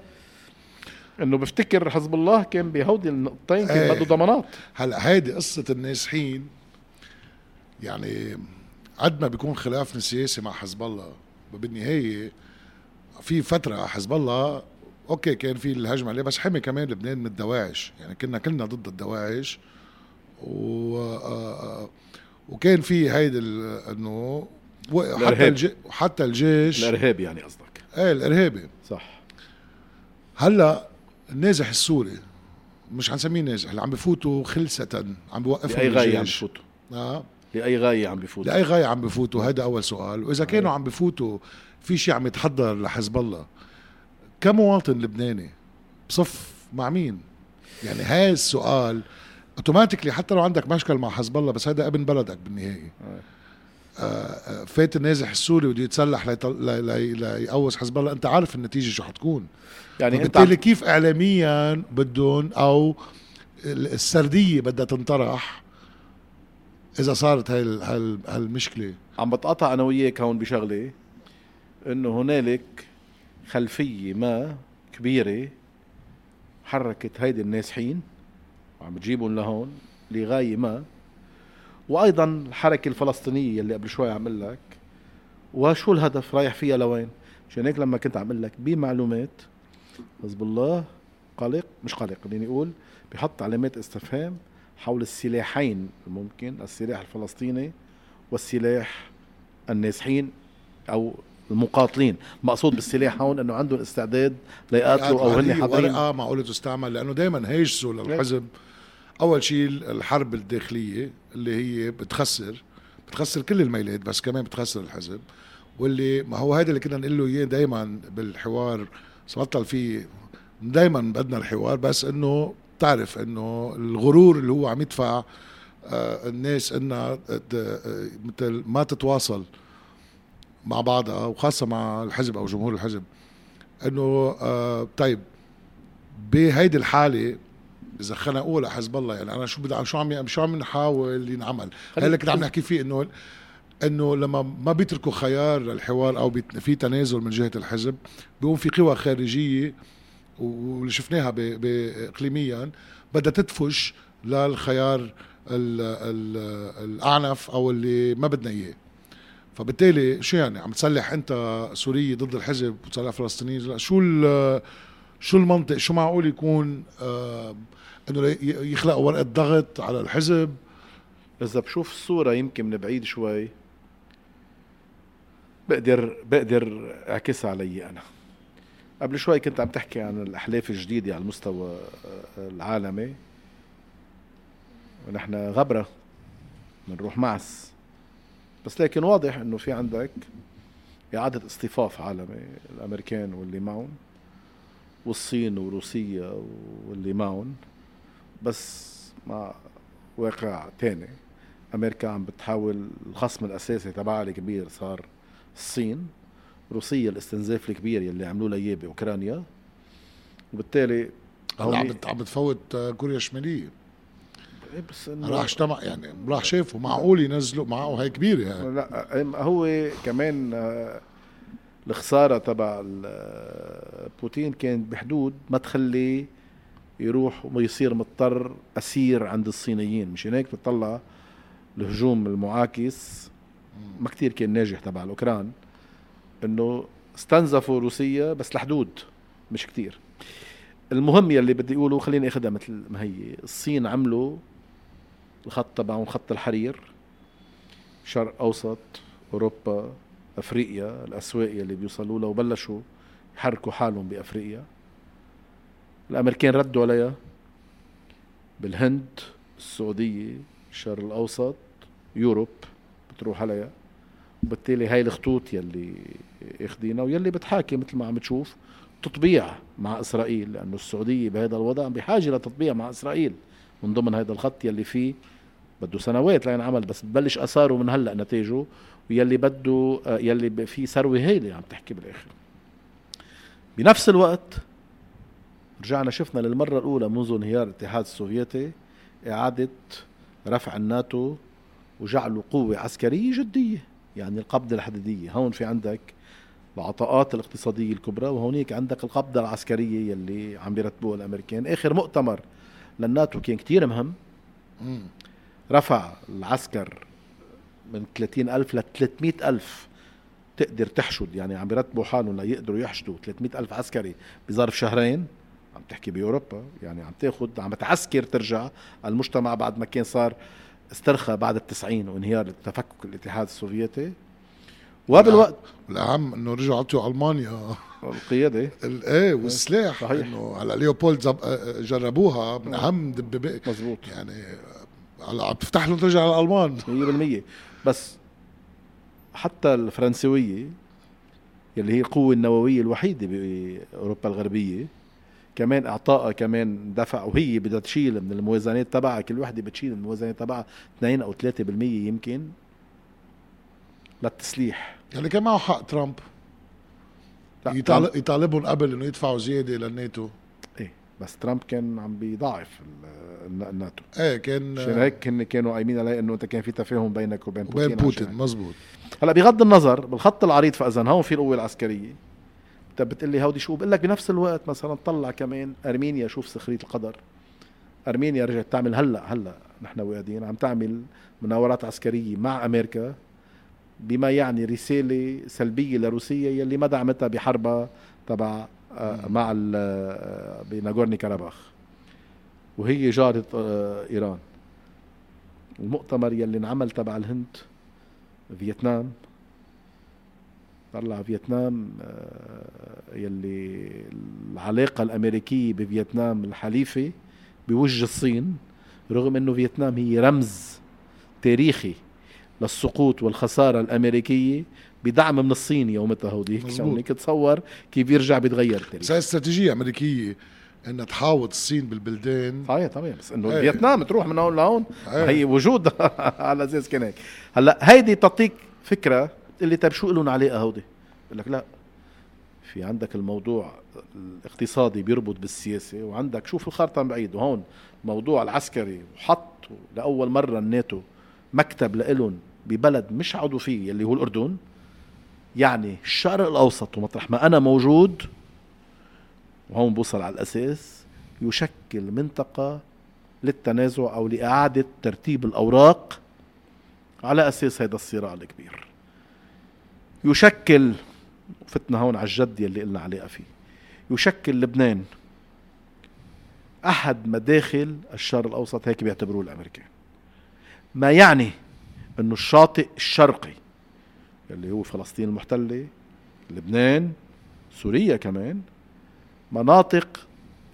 إنه بفتكر حزب الله كان بهودي النقطتين كان إيه. بده ضمانات. هلا هيدي قصة النازحين يعني قد ما بيكون خلافنا سياسي مع حزب الله بالنهاية في فترة حزب الله أوكي كان في الهجمة عليه بس حمي كمان لبنان من الدواعش. يعني كنا كلنا ضد الدواعش. و آه، آه، وكان في هيدي ال- إنه و- حتى الجيش. الارهاب يعني قصدك. إيه الإرهابي. صح. هلأ النازح السوري مش حنسميه نازح اللي عم بفوتوا خلسة عم بوقفوا لأي غاية عم. بفوتوا؟ آه. لأي غاية عم بفوتوا؟ لأي غاية عم بفوتوا؟ هذا أول سؤال. وإذا كانوا عم بفوتوا في شيء عم يتحضر لحزب الله. كمواطن لبناني؟ بصف مع مين؟ يعني هاي السؤال اوتوماتيكلي حتى لو عندك مشكل مع حزب الله بس هذا أبن بلدك بالنهاية. آه، آه، فات النازح السوري بده يتسلح ليقوص حزب الله. أنت عارف النتيجة شو حتكون. يعني أنت عم- كيف اعلاميا بدهم أو ال- السردية بدها تنطرح إذا صارت هاي ال- هال- هالمشكله عم بتقاطع أنا وياك هون بشغلة إنه هنالك خلفية ما كبيرة حركت هيدي النازحين. وعم بتجيبهم لهون لغاية ما. وأيضا الحركة الفلسطينية اللي قبل شوي عم لك وشو الهدف رايح فيها لوين؟ عشان هيك لما كنت عم لك بمعلومات حزب الله قلق مش قلق خليني أقول بحط علامات استفهام حول السلاحين الممكن السلاح الفلسطيني والسلاح النازحين أو المقاتلين. مقصود بالسلاح هون إنه عندهم استعداد ليقاتلوا أو هن حاضرين. ورقة معقولة تستعمل لأنه دائما هيجسوا للحزب. أول شيء الحرب الداخلية اللي هي بتخسر بتخسر كل الميلاد بس كمان بتخسر الحزب واللي ما هو هذا اللي كنا نقول له إياه دائما بالحوار بطل في دائما بدنا الحوار بس إنه تعرف إنه الغرور اللي هو عم يدفع آه، الناس إنها مثل ما تتواصل مع بعضها وخاصة مع الحزب أو جمهور الحزب إنه آه، طيب بهيدي الحالة إذا خنقوه لحزب الله يعني أنا شو بدي شو عم شو عم نحاول ينعمل؟ هي اللي كنت عم نحكي فيه إنه إنه لما ما بيتركوا خيار للحوار أو في تنازل من جهة الحزب بيقوم في قوى خارجية واللي شفناها اقليميا بدها تدفش للخيار ال ال الأعنف أو اللي ما بدنا إياه. فبالتالي شو يعني؟ عم تسلح أنت سوري ضد الحزب وتسلح فلسطينيين؟ شو شو المنطق؟ شو معقول يكون آه إنه يخلقوا ورقة ضغط على الحزب. إذا بشوف الصورة يمكن من بعيد شوي بقدر بقدر اعكسها علي أنا. قبل شوي كنت عم تحكي عن الأحلاف الجديدة على المستوى آه، العالمي. ونحن غبرة بنروح معس. بس لكن واضح إنه في عندك إعادة اصطفاف عالمي الأمريكان واللي معهم والصين وروسيا واللي معهم. بس مع واقع تاني. أمريكا عم بتحاول الخصم الأساسي تبعها الكبير صار الصين روسيا الاستنزاف الكبير يلي عملوا لها اياه باوكرانيا وبالتالي هلا عم بتفوت آه، كوريا الشمالية. إيه بس إنه- راح اجتمع يعني راح شافوا معقول ينزلوا؟ معه هي كبيرة يعني. لا هو كمان آه، الخسارة تبع آه، بوتين كانت بحدود ما تخليه يروح ويصير مضطر أسير عند الصينيين. مشان هيك بتطلع الهجوم المعاكس. ما كتير كان ناجح تبع الأوكران. إنه استنزفوا روسيا بس لحدود مش كتير. المهم يلي بدي أقوله خليني أخذها مثل ما هي. الصين عملوا الخط تبعهم خط الحرير شرق أوسط أوروبا أفريقيا الأسواق اللي بيوصلوا لها وبلشوا يحركوا حالهم بأفريقيا. الامريكان ردوا عليها. بالهند السعوديه الشرق الأوسط يوروب بتروح عليها. وبالتالي هاي الخطوط يلي اخذينها ويلي بتحاكي مثل ما عم تشوف تطبيع مع إسرائيل لأنه السعودية بهذا الوضع بحاجة لتطبيع مع إسرائيل. من ضمن هذا الخط يلي فيه بده سنوات لينعمل بس ببلش آثاره من هلأ نتائجه ويلي بده آه، يلي في ثروة هائله عم تحكي بالآخر. بنفس الوقت رجعنا شفنا للمرة الأولى منذ انهيار الاتحاد السوفيتي إعادة رفع الناتو وجعله قوة عسكرية جدية يعني القبضة الحديدية. هون في عندك العطاءات الاقتصادية الكبرى وهونيك عندك القبضة العسكرية يلي عم بيرتبوها الأمريكان. آخر مؤتمر للناتو كان كتير مهم. رفع العسكر من 30 ألف ل 300 ألف. تقدر تحشد يعني عم بيرتبوا حالهم ليقدروا يحشدوا 300 ألف عسكري بظرف شهرين. عم تحكي بأوروبا يعني عم تاخد عم تعسكر ترجع. المجتمع بعد ما كان صار استرخى بعد التسعين وانهيار تفكك الاتحاد السوفيتي. وبالوقت والاهم إنه رجعوا عطوا ألمانيا. القيادة ال- إيه والسلاح. صحيح. إنه هلا ليوبولد زب... جربوها من أهم دبابات مزبوط يعني هلا عم تفتح لهم ترجع على الألمان. 100% بس حتى الفرنسوية يلي هي القوة النووية الوحيدة بأوروبا الغربية كمان اعطائها كمان دفع وهي بدها تشيل من الموازنات تبعها كل وحدة بتشيل من الموازنات تبعها 2 أو 3% يمكن للتسليح. يعني كان معه حق ترامب. يطالب يطالبهم قبل إنه يدفعوا زيادة للناتو. إيه بس ترامب كان عم الن- الناتو. إيه كان عشان هيك هن كانوا قايمين عليه إنه أنت كان في تفاهم بينك وبين بوتين وبين بوتين مزبوط. هلأ بغض النظر بالخط العريض فإذا هون في القوة العسكرية انت بتقول لي هودي شو؟ بقول لك بنفس الوقت مثلا طلع كمان أرمينيا شوف سخريه القدر. أرمينيا رجعت تعمل هلأ هلأ نحن وقاعدين عم تعمل مناورات عسكرية مع أمريكا بما يعني رسالة سلبية لروسيا يلي ما دعمتها بحربها تبع آه، مع ال- آه، بناغورني كاراباخ. وهي جارة آه، إيران. المؤتمر يلي انعمل تبع الهند فيتنام. طلع فيتنام آه، يلي العلاقة الأمريكية بفيتنام الحليفة بوجه الصين رغم أنه فيتنام هي رمز تاريخي للسقوط والخسارة الأمريكية بدعم من الصين يومتها هوديك. هونيك تصور كيف يرجع بيتغير بس التاريخ هاي استراتيجية أمريكية إنها تحاوط الصين بالبلدان صحيح طبيعي بس إنه إيه. فيتنام تروح من هون لهون إيه. هي وجود *laughs* على أساس كان هيك هلا هيدي تعطيك فكرة اللي طيب شو لهم علاقه هودي بقول لك لا في عندك الموضوع الاقتصادي بيربط بالسياسة وعندك شوف الخارطه من بعيد وهون الموضوع العسكري وحط لأول مرة الناتو مكتب لإلهم ببلد مش عضو فيه اللي هو الأردن يعني الشرق الأوسط ومطرح ما أنا موجود وهون بوصل على الأساس يشكل منطقة للتنازع أو لإعادة ترتيب الأوراق على أساس هذا الصراع الكبير. يشكل فتنا هون على الجد يلي قلنا عليه فيه. يشكل لبنان أحد مداخل الشرق الأوسط هيك بيعتبروه الأمريكان. ما يعني إنه الشاطئ الشرقي اللي هو فلسطين المحتلة لبنان سوريا كمان مناطق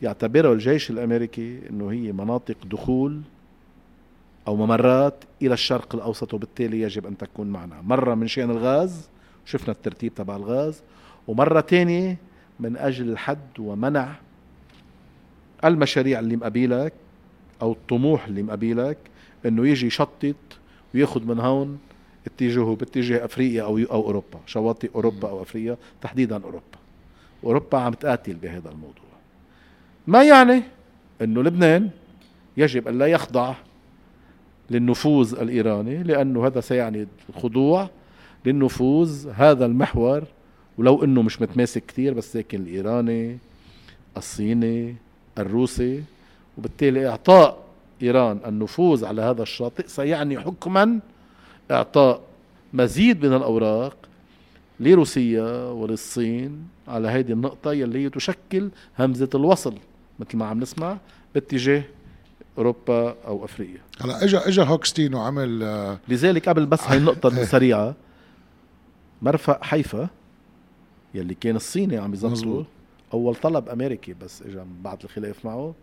يعتبرها الجيش الأمريكي إنه هي مناطق دخول أو ممرات إلى الشرق الأوسط وبالتالي يجب أن تكون معنا. مرة من شأن الغاز شفنا الترتيب تبع الغاز. ومرة تانية من أجل الحد ومنع المشاريع اللي مقابلك أو الطموح اللي مقابلك إنه يجي يشطط وياخذ من هون اتجاهه باتجاه أفريقيا أو أو أوروبا شواطئ أوروبا أو أفريقيا تحديدا أوروبا. أوروبا عم تقاتل بهذا الموضوع. ما يعني إنه لبنان يجب أن لا يخضع للنفوذ الإيراني لأنه هذا سيعني الخضوع للنفوذ هذا المحور ولو إنه مش متماسك كثير بس لكن الإيراني الصيني الروسي وبالتالي إعطاء إيران النفوذ على هذا الشاطئ سيعني حكما إعطاء مزيد من الأوراق لروسيا وللصين على هذه النقطة يلي هي تشكل همزة الوصل مثل ما عم نسمع باتجاه أوروبا أو أفريقيا. هلا اجى اجى هوكستين وعمل آه، لذلك قبل بس هاي النقطة *laughs* السريعة مرفق حيفا يلي كان الصيني عم يظبطه. أول طلب أمريكي بس اجى من بعد الخلاف معه.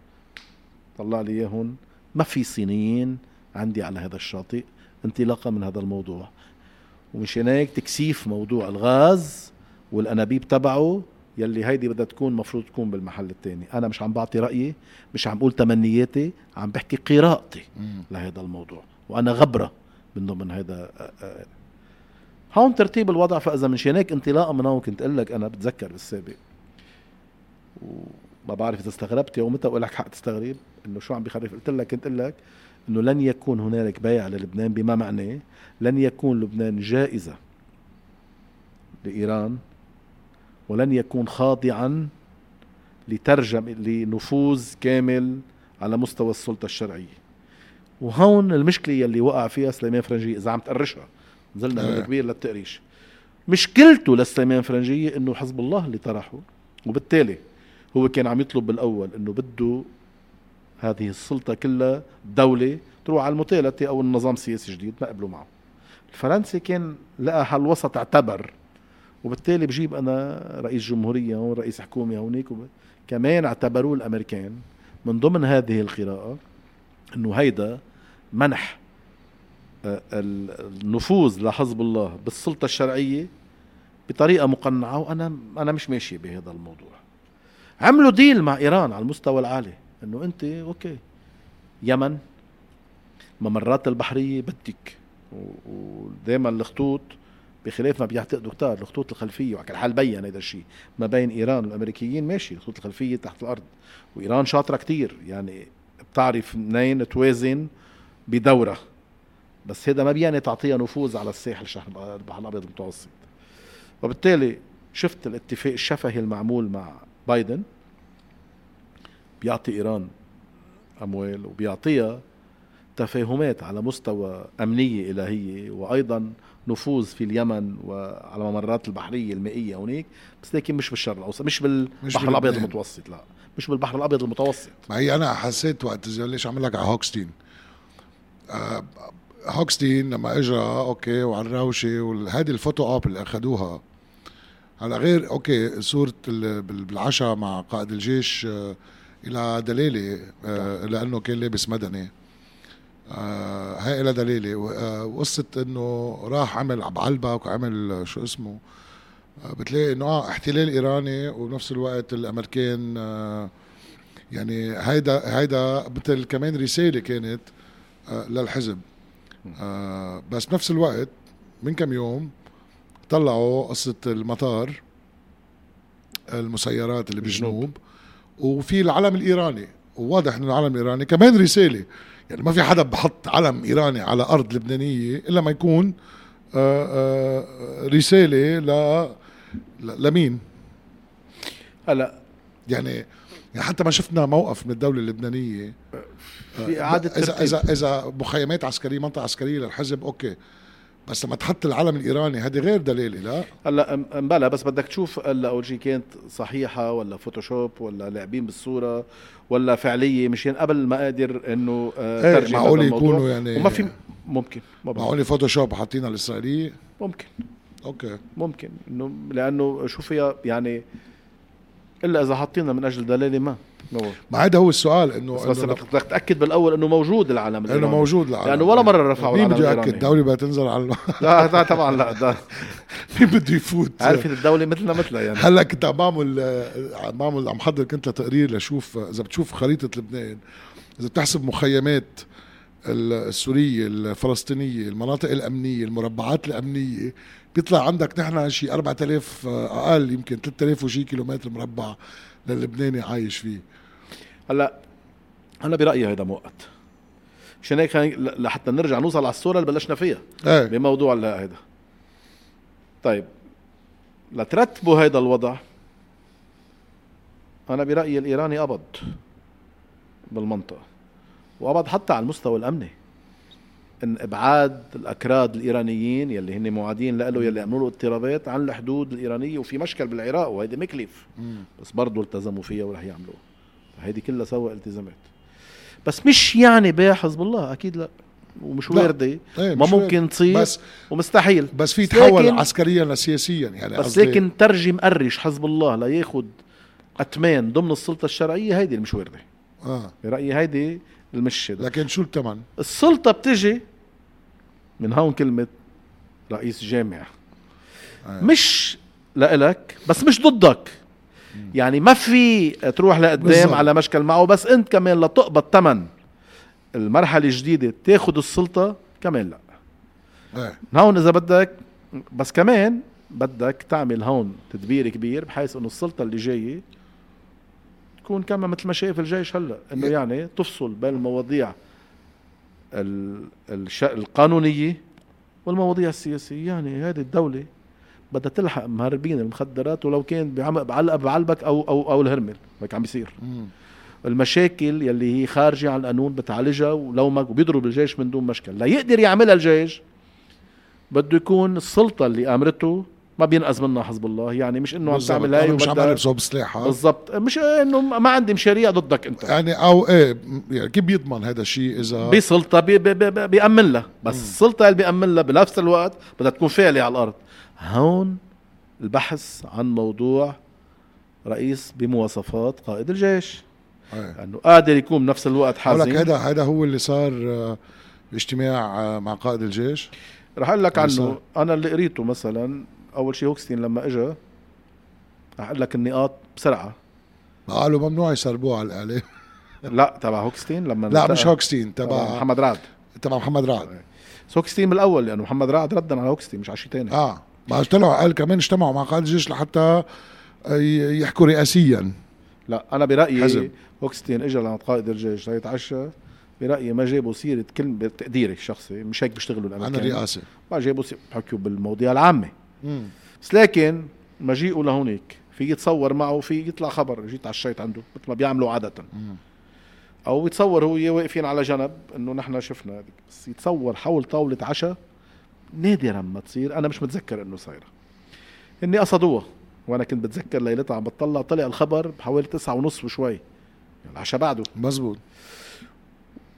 طلع لي اياهم ما في صينيين عندي على هذا الشاطئ انطلاقا من هذا الموضوع. ومشان هيك تكثيف موضوع الغاز والأنابيب تبعه يلي هيدي بدها تكون مفروض تكون بالمحل الثاني أنا مش عم بعطي رأيي مش عم بقول تمنياتي عم بحكي قراءتي. لهذا الموضوع. وأنا غبرة من ضمن هذا هون ترتيب الوضع فإذا من هيك انطلاقا من هون كنت أقول لك أنا بتذكر بالسابق. وما بعرف إذا استغربت أو متى لك حق تستغرب. إنه شو عم بيخرف قلت لك كنت أقول لك إنه لن يكون هنالك بيع للبنان بما معناه. لن يكون لبنان جائزة لإيران. ولن يكون خاضعا لترجم لنفوذ كامل على مستوى السلطة الشرعية. وهون المشكلة يلي وقع فيها سليمان فرنجيه إذا عم تقرشها. نزلنا إيه. كبير للتقريش مشكلته لسليمان فرنجيه إنه حزب الله اللي طرحه وبالتالي هو كان عم يطلب بالأول إنه بده هذه السلطة كلها دولة تروح على المتالتة أو النظام السياسي جديد ما قبلوا معه الفرنسي كان لقى حل وسط اعتبر وبالتالي بجيب أنا رئيس جمهورية هون رئيس حكومة هونيك. كمان اعتبروه الأمريكان من ضمن هذه القراءة إنه هيدا منح آه، النفوذ لحزب الله بالسلطة الشرعية بطريقة مقنعة وأنا أنا مش ماشي بهذا الموضوع. عملوا deal مع إيران على المستوى العالي إنه أنت okay. يمن ممرات البحرية بدك ودائما الخطوط بخلاف ما بيعتقدوا كتار الخطوط الخلفية وعلى الحال بين هذا الشيء ما بين إيران والأمريكيين ماشي الخطوط الخلفية تحت الأرض. وإيران شاطرة كتير يعني بتعرف منين توازن بدورة. بس هذا ما بيعني تعطيها نفوذ على الساحل الشهر البحر الأبيض المتوسط. وبالتالي شفت الاتفاق الشفهي المعمول مع بايدن. بيعطي إيران أموال وبيعطيها تفاهمات على مستوى أمنية إلهية وأيضا نفوذ في اليمن وعلى ممرات البحرية المائية هناك بس لكن مش بالشرق الأوسط مش بالبحر الأبيض. المتوسط لا. مش بالبحر الأبيض المتوسط. ما هي أنا حسيت وقت ليش عم لك على هوكستين آه هوكستين لما اجى okay وعلى الروشة وهذه ال photo op اللي اخذوها هلأ غير okay بال- بالعشاء مع قائد الجيش آه إلى دلاله آه لأنه كان لابس مدني. آه هاي لها دليلة. و- آه، وقصة إنه راح عمل بعلبك وعمل شو اسمه بتلاقي إنه آه احتلال إيراني وبنفس الوقت الأمريكان يعني هيدا هيدا مثل كمان رسالة كانت للحزب. آه بس بنفس الوقت من كم يوم طلعوا قصة المطار المسيرات اللي بالجنوب. وفي العلم الإيراني وواضح إنه العلم الإيراني كمان رسالة. يعني ما في حدا بحط علم إيراني على أرض لبنانية إلا ما يكون آه، آه، رسالة ل لمين؟ هلا. يعني يعني حتى ما شفنا موقف من الدولة اللبنانية. في إعادة اذا ترتيب. اذا إذا مخيمات عسكرية منطقة عسكرية للحزب أوكي. بس لما تحط العلم الإيراني هذه غير دلاله لا؟ هلا م- مبلا بس بدك تشوف هلا اول شيء كانت صحيحة ولا فوتوشوب ولا لاعبين بالصورة ولا فعلية مشان قبل ما قادر إنه آه إيه ترجم معقول. يكونوا يعني وما في ممكن ما بعرف. معقول فوتوشوب حاطينها الإسرائيلية؟ ممكن. أوكي. ممكن. انه لأنه شو فيها؟ يعني إلا إذا حاطينها من أجل دلاله ما. ما هذا هو السؤال إنه بس, بس بدك تأكد بالأول إنه موجود العلم إنه موجود العالم. لأنه ولا مرة رفعوا مين العلم بده يأكد؟ الدولة بدها تنزل على الم- *laughs* لا لا طبعا لا ده *laughs* مين بده يفوت؟ عرفت الدولة مثلنا مثلها يعني. هلأ كنت عم بعمل عم بعمل عم حضر كنت لتقرير لشوف إذا بتشوف خريطة لبنان إذا بتحسب مخيمات السورية الفلسطينية المناطق الأمنية المربعات الأمنية بيطلع عندك نحن شي 4000 أقل يمكن 3000 وشي كيلومتر مربع. للبناني عايش فيه. هلا أنا برأيي هذا مؤقت مشان هيك لحتى نرجع نوصل على الصورة اللي بلشنا فيها إيه. بموضوع هذا طيب لترتبوا هذا الوضع أنا برأيي الإيراني قبض بالمنطقة وقبض حتى على المستوى الأمني. إن إبعاد الأكراد الإيرانيين يلي هن معادين له يلي عملوا له اضطرابات عن الحدود الإيرانية وفي مشكل بالعراق وهيدي مكلف. بس برضه التزموا فيها ورح يعملوها. هيدي كلها سوا التزامات. بس مش يعني بيع حزب الله أكيد لا. ومش. وارده إيه ما ممكن تصير. بس ومستحيل. بس في تحول عسكريا لسياسيا يعني بس لكن ترجم قرش حزب الله لياخد أتمان ضمن السلطة الشرعية هيدي اللي مش وارده آه. برأيي هيدي المش ده. لكن شو الثمن؟ السلطة بتجي من هون كلمة رئيس جامع. آه. مش لإلك بس مش ضدك. يعني ما في تروح لقدام. على مشكل معه بس انت كمان لتقبض ثمن المرحلة الجديدة تاخذ السلطة كمان لا. إيه هون إذا بدك بس كمان بدك تعمل هون تدبير كبير بحيث إنه السلطة اللي جاية تكون كما مثل ما شايف الجيش هلأ إنه يعني تفصل بين المواضيع. ال- الش... القانونية والمواضيع السياسية. يعني هذه الدولة بدها تلحق مهربين المخدرات ولو كان بعم- بعلقه بعلبك أو أو أو الهرمل هيك عم بيصير. المشاكل يلي هي خارجة عن القانون بتعالجها ولومك وبيضرب الجيش من دون مشكل لا يقدر يعملها الجيش. بده يكون السلطة اللي أمرته ما بينقذ منها حزب الله. يعني مش إنه عم. تعمل هاي مش عم البسه بسلاحها بالضبط. مش إنه ما عندي مشاريع ضدك أنت. يعني أو إيه يعني كيف بيضمن هذا الشيء اذا بسلطة بي بي بي بيأمن لها. بس السلطة اللي بيأمن لها بنفس الوقت بدها تكون فاعلة على الأرض. هون البحث عن موضوع رئيس بمواصفات قائد الجيش. إيه. انه قادر يكون بنفس الوقت بقول لك حازم هذا هذا هو اللي صار آه، اجتماع آه، مع قائد الجيش؟ رح أقول لك عنه. أنا اللي قريته مثلا أول شيء هوكستين لما اجى رح أقول لك النقاط بسرعة. ما قالوا ممنوع يسربوه على الاعلام *laughs* لا تبع هوكستين لما لا مش هوكستين تبع تبع محمد رعد. تبع محمد رعد. بس هوكستين بالأول لأنه محمد رعد ردا على هوكستين مش على شيء ثاني آه ما طلعوا قال كمان اجتمعوا مع قائد الجيش لحتى آه، يحكوا رئاسيا. لا أنا برأيي حزب. هوكستين اجى لعند قائد الجيش ليتعشى. برأيي ما جابوا سيرة كلمة بتقديري الشخصي مش هيك بيشتغلوا عن الامريكان الرئاسه ما جابوا سيرة حكوا بالمواضيع العامة. مم. بس لكن مجيئه لهونيك. في يتصور معه في يطلع خبر جيت عشيت عنده مثل ما بيعملوا عادة. مم. أو يتصور هو واقفين على جنب إنه نحن شفنا. هذيك بس يتصور حول طاولة عشاء نادرا ما تصير. أنا مش متذكر إنه صايرة. إني قصدوها وأنا كنت بتذكر ليلتها عم بتطلع. طلع الخبر بحوالي تسعة ونص وشوي. يعني العشاء بعده. مزبوط.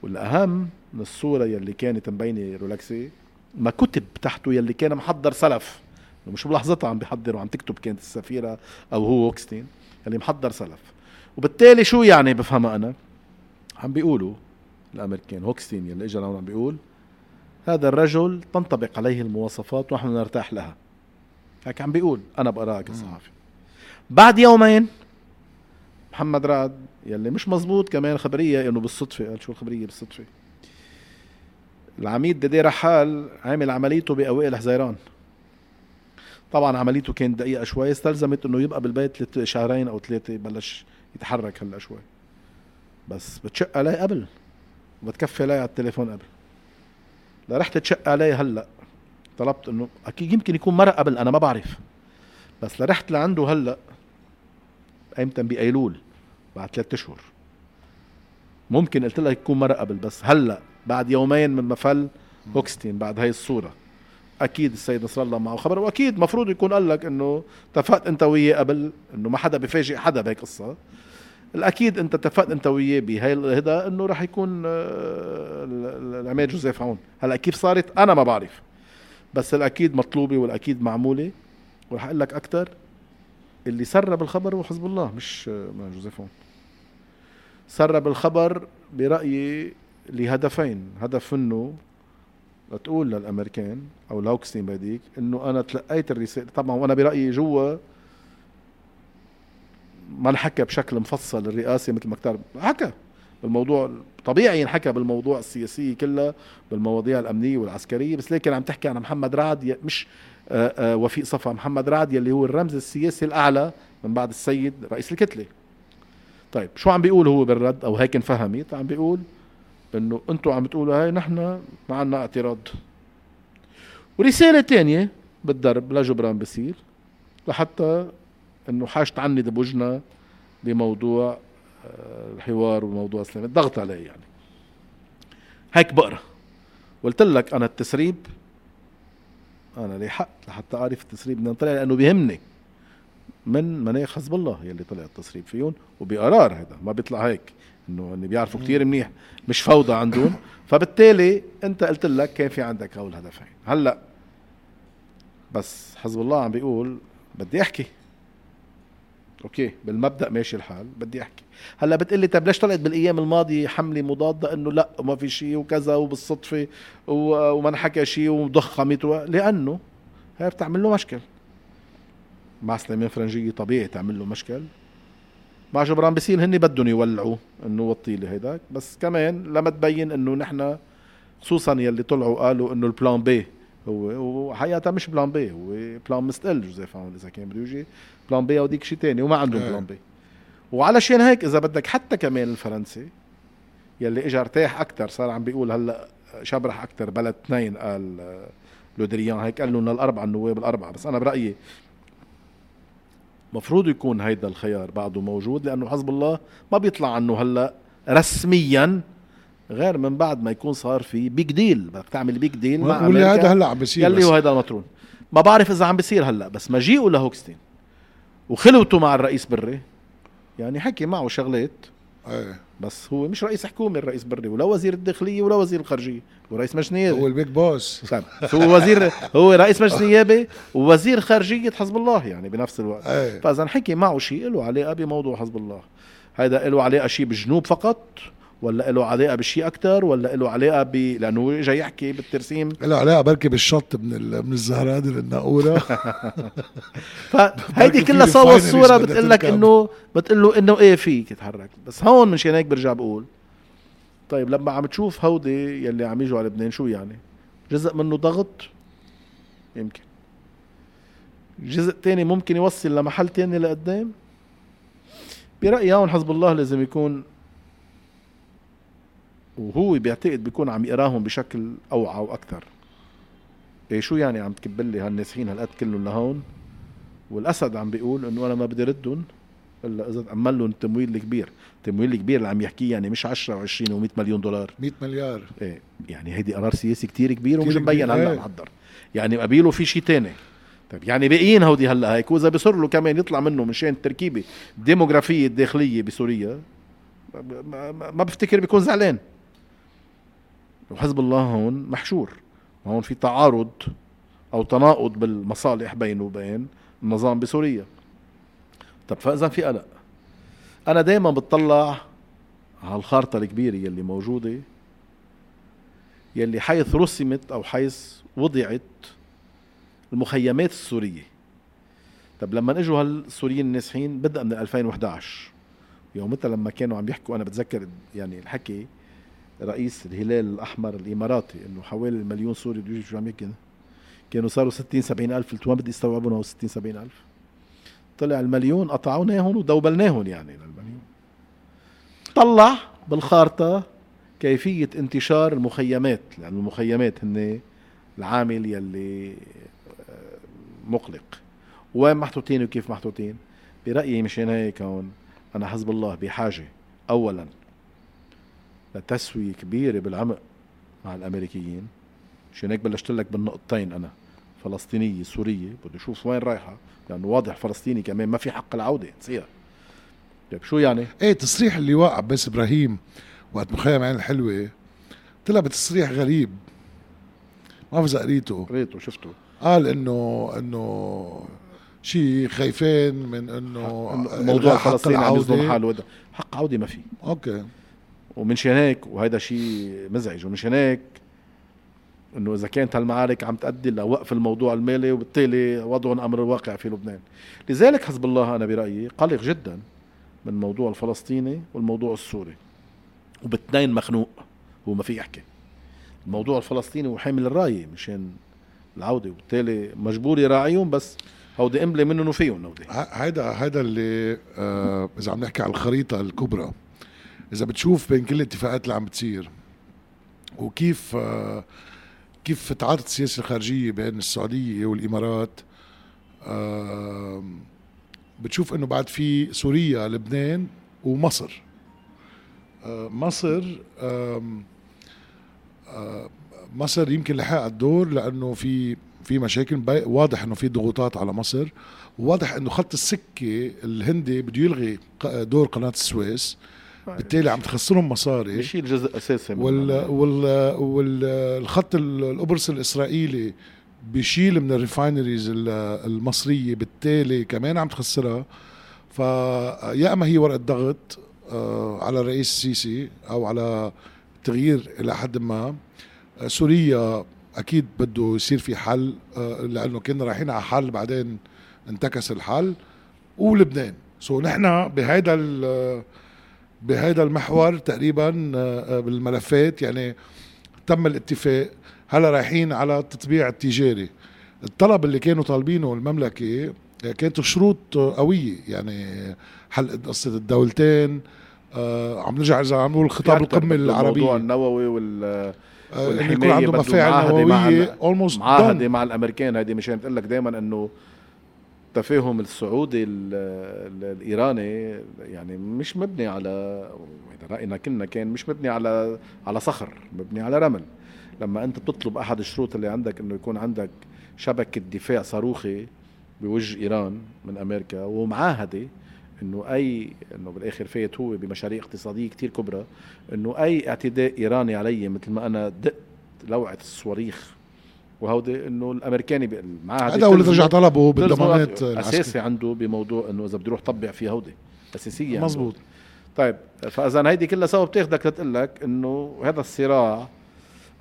والأهم من الصورة يلي كانت مبينة رولكسي ما كتب تحته يلي كان محضر سلف. مش بلحظتها عم بيحضر وعم تكتب كانت السفيرة أو هو وكستين يلي محضر سلف. وبالتالي شو يعني بفهمها أنا؟ عم بيقولوا الأمريكان هوكستين يلي اجى لهون عم بيقول هذا الرجل تنطبق عليه المواصفات ونحن نرتاح لها. هيك عم بيقول أنا بقراها كصحافي بعد يومين محمد رعد يلي مش مزبوط كمان خبرية إنه بالصدفة قال شو الخبرية بالصدفة؟ العميد ديدي رحال عمل عمليته بأوائل حزيران. طبعا عمليته كانت دقيقة شوي استلزمت إنه يبقى بالبيت شهرين أو ثلاثة بلش يتحرك هلأ شوي. بس بتشق عليه قبل بتكفي عليه على التليفون قبل. لرحت تشق عليه هلأ. طلبت إنه أكيد يمكن يكون مرق قبل أنا ما بعرف. بس لرحت لعنده هلأ أيمتى؟ بايلول بعد ثلاثة أشهر. ممكن قلت لك يكون مرق قبل بس هلأ بعد يومين من مفل هوكستين بعد هاي الصورة. أكيد السيد نصر الله معه خبر وأكيد مفروض يكون قال لك إنه اتفقت أنت وياه قبل إنه ما حدا بفاجئ حدا بهيك قصه الأكيد أنت اتفقت أنت وياه بهي الهدى إنه راح يكون آه، العماد جوزيف عون هلأ كيف صارت؟ أنا ما بعرف. بس الأكيد مطلوبة والأكيد معمولة. ورح أقول لك أكثر اللي سرب الخبر هو حزب الله مش آه، جوزيف عون سرب الخبر برأيي لهدفين. هدف منه لتقول للأمريكان أو لوكسين بديك إنه أنا تلقيت الرساله طبعا وأنا برأيي جوا ما انحكى بشكل مفصل الرئاسي مثل ما كتب حكى بالموضوع طبيعي ينحكى بالموضوع السياسي كلها بالمواضيع الأمنية والعسكرية بس لكن عم تحكي عن محمد رعد مش وفيق صفا محمد رعد يلي هو الرمز السياسي الأعلى من بعد السيد رئيس الكتلة. طيب شو عم بيقول هو بالرد؟ أو هيك انفهمت عم بيقول إنه أنتم عم بتقولوا هاي نحن ما عندنا اعتراض. ورسالة تانية بالدرب لجبران بسير لحتى إنه حاج تعند بوجنا بموضوع آه، الحوار وموضوع السلام. الضغط عليه يعني. هيك بقرأ. قلت لك أنا التسريب أنا لي حق لحتى أعرف التسريب بدنا طلع لأنه بيهمني. من مناخ حزب الله يلي طلع التسريب فيهم وبقرار هذا ما بيطلع هيك. إنه اني بيعرفوا كثير منيح مش فوضى عندهم. فبالتالي أنت قلت لك كان في عندك هول الهدفين. هلأ بس حزب الله عم بيقول بدي أحكي. أوكي بالمبدأ ماشي الحال بدي أحكي. هلأ بتقلي طيب ليش طلعت بالأيام الماضيه حملة مضادة إنه لأ وما في شيء وكذا وبالصدفة وما انحكى شيء وضخمت لأنه هي بتعمل له مشكل. مع سليمان فرنجيه طبيعي تعمل له مشكل. مع جبران باسيل هن بدهم يولعوا إنه وطيلي هيداك. بس كمان لما تبين إنه نحن خصوصا يلي طلعوا قالوا إنه ال plan B هو وحقيقة مش plan B هو plan مستقل جوزيف عون إذا كان بده يجي. plan B أو ديك شيء ثاني وما عندهم plan B وعلشان هيك إذا بدك حتى كمان الفرنسي يلي اجى ارتاح أكثر صار عم بيقول هلأ شبرح أكثر plan B قال لودريان هيك قال لهم الأربعة النواب الأربعة. بس أنا برأيي مفروض يكون هيدا الخيار بعده موجود لأنه حزب الله ما بيطلع عنه هلأ رسميا غير من بعد ما يكون صار في big deal بدك تعمل big deal مع واللي هذا هلأ عم بيصير يلي هو هيدا المطرون. ما بعرف إذا عم بيصير هلأ بس مجيئه لهوكستين. وخلوته مع الرئيس بري. يعني حكي معه شغلات. إيه. بس هو مش رئيس حكومه الرئيس بري ولا وزير الداخلية ولا وزير الخارجية هو رئيس مجلس نيابي هو ال big boss. هو وزير هو رئيس مجلس نيابي ووزير خارجية حزب الله يعني بنفس الوقت. أيه. فإذا حكي معه شيء له علاقة بموضوع حزب الله. هيدا له علاقة شيء بالجنوب فقط ولا له علاقة بشيء أكثر ولا له علاقة ب لأنه جاي يحكي بالترسيم. له علاقة بركي بالشط من ال... من الزهراني للناقوره *laughs* فهيدي كلها صور الصورة بتقول لك انه بتقول له إنه إيه فيك تتحرك بس هون مشان هيك برجع بقول. طيب لما عم تشوف هودي يلي عم يجوا على لبنان شو يعني؟ جزء منه ضغط؟ يمكن. جزء تاني ممكن يوصل لمحل تاني لقدام؟ برأيي هون حزب الله لازم يكون وهو بيعتقد بيكون عم يقراهم بشكل أوعى وأكثر. إيه شو يعني عم تكب لي هالناسحين هالقد كلهم لهون؟ والأسد عم بيقول إنه أنا ما بدي ردهم إلا إذا تأمل لهم التمويل الكبير. التمويل الكبير اللي عم يحكيه يعني مش 10 و20 و100 مليون دولار. 100 مليار. إيه يعني هيدي قرار سياسي كتير كبير ومش مبين هلا إيه. محضر. يعني قبيله في شيء تاني. طيب يعني باقيين هودي هلا. هيك وإذا بصر له كمان يطلع منه مشان التركيبة الديموغرافيه الداخلية بسوريا ما, ما بفتكر بيكون زعلان. وحزب الله هون محشور. هون في تعارض أو تناقض بالمصالح بينه وبين النظام بسوريا. طب فإذا في قلق. أنا دائما بتطلع على الخارطة الكبيرة يلي موجودة يلي حيث رسمت أو حيث وضعت المخيمات السورية. طب لما إجوا هالسوريين النازحين بدا من 2011 يومتها لما كانوا عم يحكوا أنا بتذكر يعني الحكي رئيس الهلال الأحمر الإماراتي إنه حوالي المليون سوري بده يجوا شو عم يحكي كانوا صاروا 60 70 ألف. قلت ما بدي استوعبهم 60 70 ألف. طلع المليون قطعوناهم ودوبلناهم يعني للمليون. طلع بالخارطة كيفية انتشار المخيمات لأن المخيمات هن العامل يلي آه، مقلق. وين محطوطين وكيف محطوطين؟ برأيي مشان هيك هون أنا حزب الله بحاجة. أولا لتسوية كبيرة بالعمق مع الأمريكيين. مشان هيك بلشت لك بالنقطتين أنا فلسطينية سورية بدي أشوف وين رايحة لأنه واضح فلسطيني كمان ما في حق العودة نسيها طيب شو يعني؟ إيه تصريح اللواء عباس إبراهيم وقت مخيم عين الحلوة طلع بتصريح غريب. ما بعرف إذا قريته. قريته شفته. قال إنه إنه شيء خايفين من إنه موضوع فلسطين عم يظلم حاله حق عودة ما في. أوكي. ومنشان هيك وهذا شيء مزعج. ومنشان هيك إنه إذا كانت هالمعارك عم تؤدي لوقف الموضوع المالي وبالتالي وضع أمر الواقع في لبنان. لذلك حزب الله أنا برأيي قلق جدا من الموضوع الفلسطيني والموضوع السوري. وباثنين مخنوق هو ما في يحكي. الموضوع الفلسطيني هو حامل الرايه مشان العودة. وبالتالي مجبور يراعيهم بس هودي املي منهم وفيهم هودي هيدا هيدا اللي آه إذا عم نحكي على الخريطة الكبرى إذا بتشوف بين كل الاتفاقات اللي عم بتصير وكيف آه كيف تعاطت السياسة الخارجية بين السعودية والإمارات بتشوف إنه بعد في سوريا لبنان ومصر. آه مصر آه مصر يمكن لحق الدور لأنه في في مشاكل واضح إنه في ضغوطات على مصر. وواضح إنه خط السكة الهندي بده يلغي دور قناة السويس. بالتالي عم تخسرهم مصاري. بشيل جزء أساسي وال وال والخط القبرص الإسرائيلي بيشيل من الريفاينريز المصرية بالتالي كمان عم تخسرها. فيا أما هي ورقة ضغط آه، على الرئيس السيسي أو على تغيير إلى حد ما. آه، سوريا أكيد بده يصير في حل آه، لأنه كنا رايحين على حل بعدين انتكس الحل. ولبنان. سو نحن بهيدا بهذا المحور تقريبا آه، بالملفات يعني تم الاتفاق هلا رايحين على التطبيع التجاري. الطلب اللي كانوا طالبينه المملكة آه، كانت شروط قوية يعني حل قصة الدولتين آه عم نرجع إذا عم نقول خطاب القمة العربية. الموضوع النووي وال آه يكون عنده مفاعل نووية اولموست معاهدة مع الأمريكان. هذه مشان تقول لك دائما إنه التفاهم السعودي الإيراني يعني مش مبني على رأينا كنا كان مش مبني على على صخر مبني على رمل. لما أنت بتطلب أحد الشروط اللي عندك إنه يكون عندك شبكة دفاع صاروخي بوجه إيران من أمريكا ومعاهدة إنه أي إنه بالآخر فايت هو بمشاريع اقتصادية كتير كبرى إنه أي اعتداء إيراني علي مثل ما أنا دقت لوعة الصواريخ وهودي إنه الأمريكاني معاه هذا هو اللي رجع طلبه بالضمانات أساسي عنده بموضوع إنه إذا بده يروح طبع في هودي اساسيه مزبوط طيب فإذا هيدي كلها سوا بتاخدك لتقول لك إنه هذا الصراع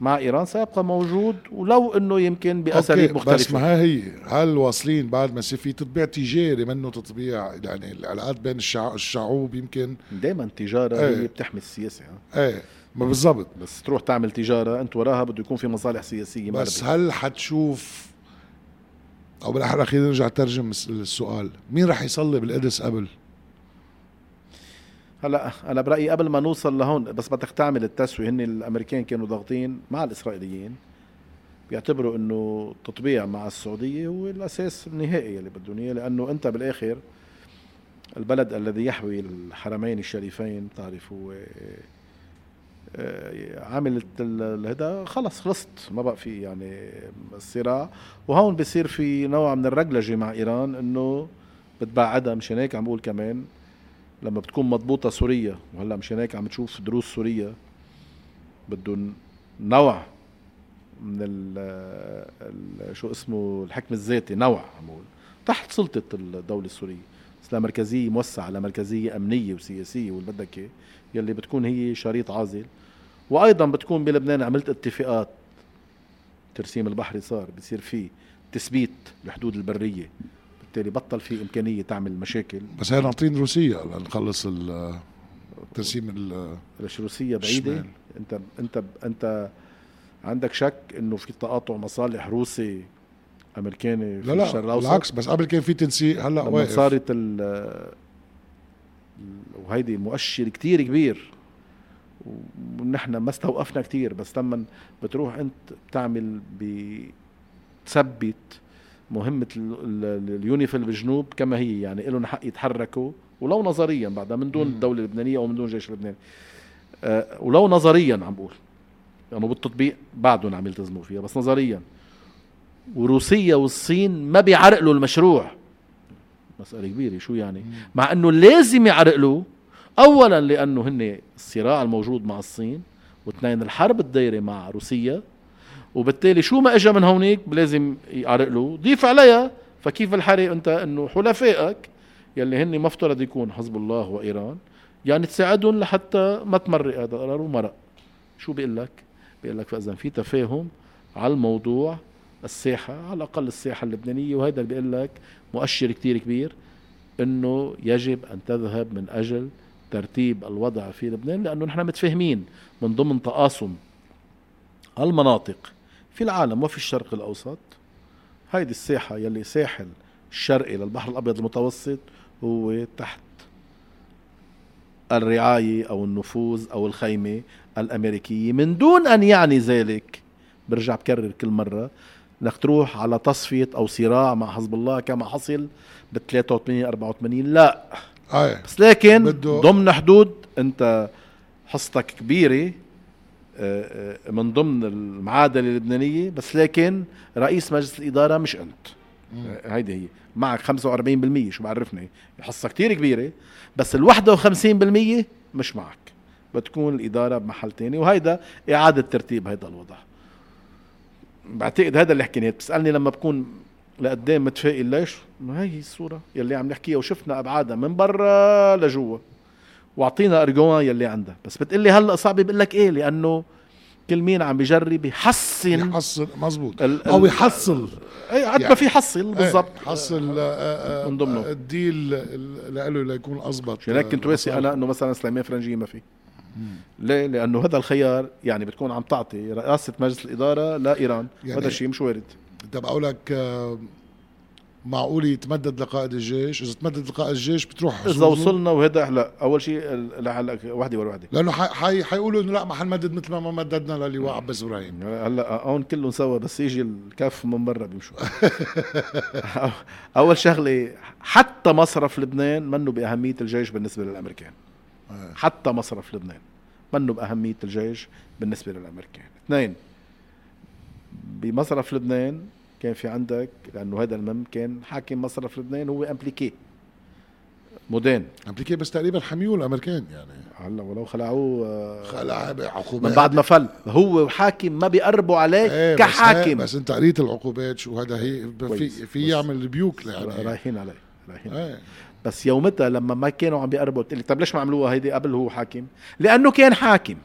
مع إيران سيبقى موجود ولو إنه يمكن بأساليب مختلفه بس ما هي هل واصلين بعد ما يصير في تطبيع تجاري منه تطبيع يعني العلاقات بين الشعوب يمكن؟ دائما التجاره إيه. هي بتحمي السياسة. إيه. ما بالضبط. بس تروح تعمل تجارة أنت وراها بده يكون في مصالح سياسية بس هل حتشوف أو بالأحرى خلينا نرجع ترجم السؤال. مين رح يصلي بالقدس قبل؟ هلا أنا برأيي قبل ما نوصل لهون بس بدك تعمل التسوية. هن الأمريكان كانوا ضاغطين مع الإسرائيليين بيعتبروا إنه تطبيع مع السعودية هو الأساس النهائي اللي بدهم إياه. لأنه أنت بالآخر البلد الذي يحوي الحرمين الشريفين بتعرف هو عملت هذا خلص خلصت ما بقى في يعني الصراع وهون بصير في نوع من الرجلجه مع إيران إنه بتبعدها مشان هيك عم بقول كمان لما بتكون مضبوطة سوريا وهلأ مشان هيك عم تشوف دروس سوريا بدهم نوع من ال شو اسمه الحكم الذاتي نوع عم بقول تحت سلطة الدولة السورية. بس مركزية موسعة لمركزيه أمنية وسياسية واللي بدك يلي بتكون هي شريط عازل. وأيضا بتكون بلبنان عملت اتفاقات. ترسيم البحري صار بصير في تثبيت الحدود البرية. بالتالي بطل في إمكانية تعمل مشاكل. بس هي ناطرين روسيا لنخلص ترسيم روسيا بعيدة؟ الشمال. انت انت انت عندك شك إنه في تقاطع مصالح روسي أمريكاني في لا لا بالعكس بس قبل كان في تنسيق هلأ واقف. صارت وهيدي مؤشر كتير كبير. ونحن ما استوقفنا كتير بس لما بتروح انت بتعمل بتثبت مهمة ال- ال- اليونيفيل بالجنوب كما هي يعني لهم حق يتحركوا ولو نظريا بعدها من دون. الدولة اللبنانية أو من دون الجيش اللبناني أه ولو نظريا عم بقول لأنه يعني بالتطبيق بعدهم عم يلتزموا فيها بس نظريا. وروسيا والصين ما بيعرقلوا المشروع. مسألة كبيرة شو يعني؟ مع إنه لازم يعرقلوا اولا لأنه هن الصراع الموجود مع الصين واثنين الحرب الدايرة مع روسيا. وبالتالي شو ما اجى من هونيك لازم يعرقلوا ضيف عليها فكيف الحرق؟ أنت إنه حلفائك يلي هن مفترض يكون حزب الله وإيران يعني تساعدهم لحتى ما تمرق هذا القرار ومرق شو بيقول لك؟ بيقول لك فاذا في تفاهم على الموضوع الساحة على الأقل الساحة اللبنانية. وهذا اللي بيقول لك مؤشر كتير كبير إنه يجب أن تذهب من أجل ترتيب الوضع في لبنان لأنه نحن متفاهمين من ضمن تقاسم المناطق في العالم وفي الشرق الأوسط. هيدي الساحة يلي ساحل الشرقي للبحر الأبيض المتوسط هو تحت الرعاية أو النفوذ أو الخيمة الأمريكية. من دون أن يعني ذلك برجع بكرر كل مرة انك تروح على تصفية أو صراع مع حزب الله كما حصل بال 83 84 لا آية. بس لكن بده- ضمن حدود انت حصتك كبيرة آه، آه، من ضمن المعادلة اللبنانية بس لكن رئيس مجلس الإدارة مش أنت. آه، هيدي هي. معك 45% شو بعرفني. حصة كتير كبيرة بس ال 51% مش معك. بتكون الإدارة بمحل تاني وهيدا إعادة ترتيب هيدا الوضع. بعتقد هذا اللي حكيناه بتسألني لما بكون لقدام متفائل ليش؟ ما هي الصورة يلي عم نحكيها وشفنا أبعادها من برا لجوا. وأعطينا أرجوان يلي عندها. بس بتقلي هلأ صعب بقول لك إيه؟ لأنه كل مين عم بيجرب يحسن يحصل مزبوط ال- أو يحصل. أي قد ما يعني- في حصل بالضبط. إيه حصل آه، آه، من ضمنه. الديل اللي له ليكون اضبط عشان هيك كنت واسي أنا إنه مثلا سليمان فرنجي ما في. ليه؟ لأنه هذا الخيار يعني بتكون عم تعطي رئاسة مجلس الإدارة لإيران. يعني- وهذا الشيء مش وارد. طب أقول لك آه، معقول يتمدد لقائد الجيش؟ إذا تمدد لقائد الجيش بتروح إذا؟ وصلنا وهذا هلا أول شيء هلأ وحدة ورا وحدة. لأنه حي- حي- حيقولوا إنه لا ما حنمدد مثل ما ما مددنا للواء عباس إبراهيم. هلأ هون كلهم سوا بس يجي الكف من برا بيمشوا. *laughs* أول شغلة حتى مصرف لبنان منه بأهمية الجيش بالنسبة للأمريكان. آه. حتى مصرف لبنان منه بأهمية الجيش بالنسبة للأمريكان. اثنين بمصرف لبنان كان في عندك لأنه هذا المهم كان حاكم مصرف لبنان هو امبليكي مودين أمريكا بس تقريبا حميوه الامريكان يعني. هلا ولو خلعوه آه، خلع عقوبات من بعد ما فل. هو حاكم ما بيقربوا عليه إيه كحاكم. بس, بس أنت قريت العقوبات شو هذا هي؟ في. في يعمل بيوك يعني. رايحين عليه رايحين إيه. بس يومتها لما ما كانوا عم بيقربوا قلت لي طب ليش ما عملوها هيدي؟ قبل هو حاكم. لأنه كان حاكم.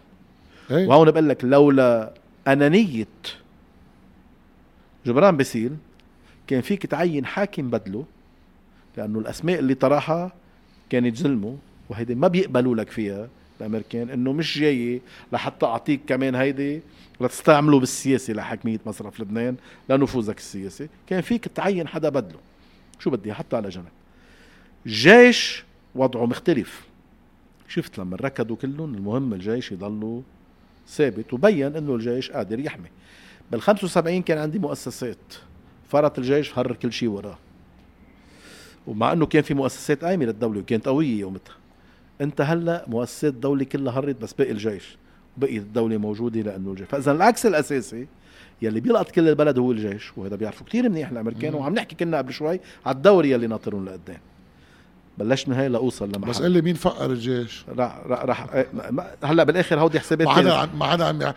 إيه. وهون بقول لك لولا أنانية جبران باسيل كان فيك تعين حاكم بدله لأنه الأسماء اللي طرحها كانت ظلمه وهيدي ما بيقبلوا لك فيها الأمريكان إنه مش جاي لحتى أعطيك كمان هيدي لتستعمله بالسياسة لحكميه مصرف لبنان لنفوذك السياسي. كان فيك تعين حدا بدله. شو بدي؟ حتى على جنب. الجيش وضعه مختلف. شفت لما ركضوا كلهم المهم الجيش يضلوا ثابت وبين إنه الجيش قادر يحمي. بال 75 كان عندي مؤسسات. فرط الجيش هر كل شيء وراه. ومع إنه كان في مؤسسات قايمة للدولة وكانت قوية يومتها أنت هلأ مؤسسات الدولة كلها هرت بس باقي الجيش. وبقيت الدولة موجودة لأنه الجيش. فاذا العكس الأساسي يلي بيلقط كل البلد هو الجيش وهذا بيعرفوا كثير منيح الأمريكان. مم. وعم نحكي كنا قبل شوي على الدوري يلي ناطرون لقدام. بلشنا هي لاوصل لمحل. بس قال لي مين فقر الجيش؟ راح راح, راح إيه، ما- ما- هلا بالآخر هودي حسابات ما حدا ما حدا عم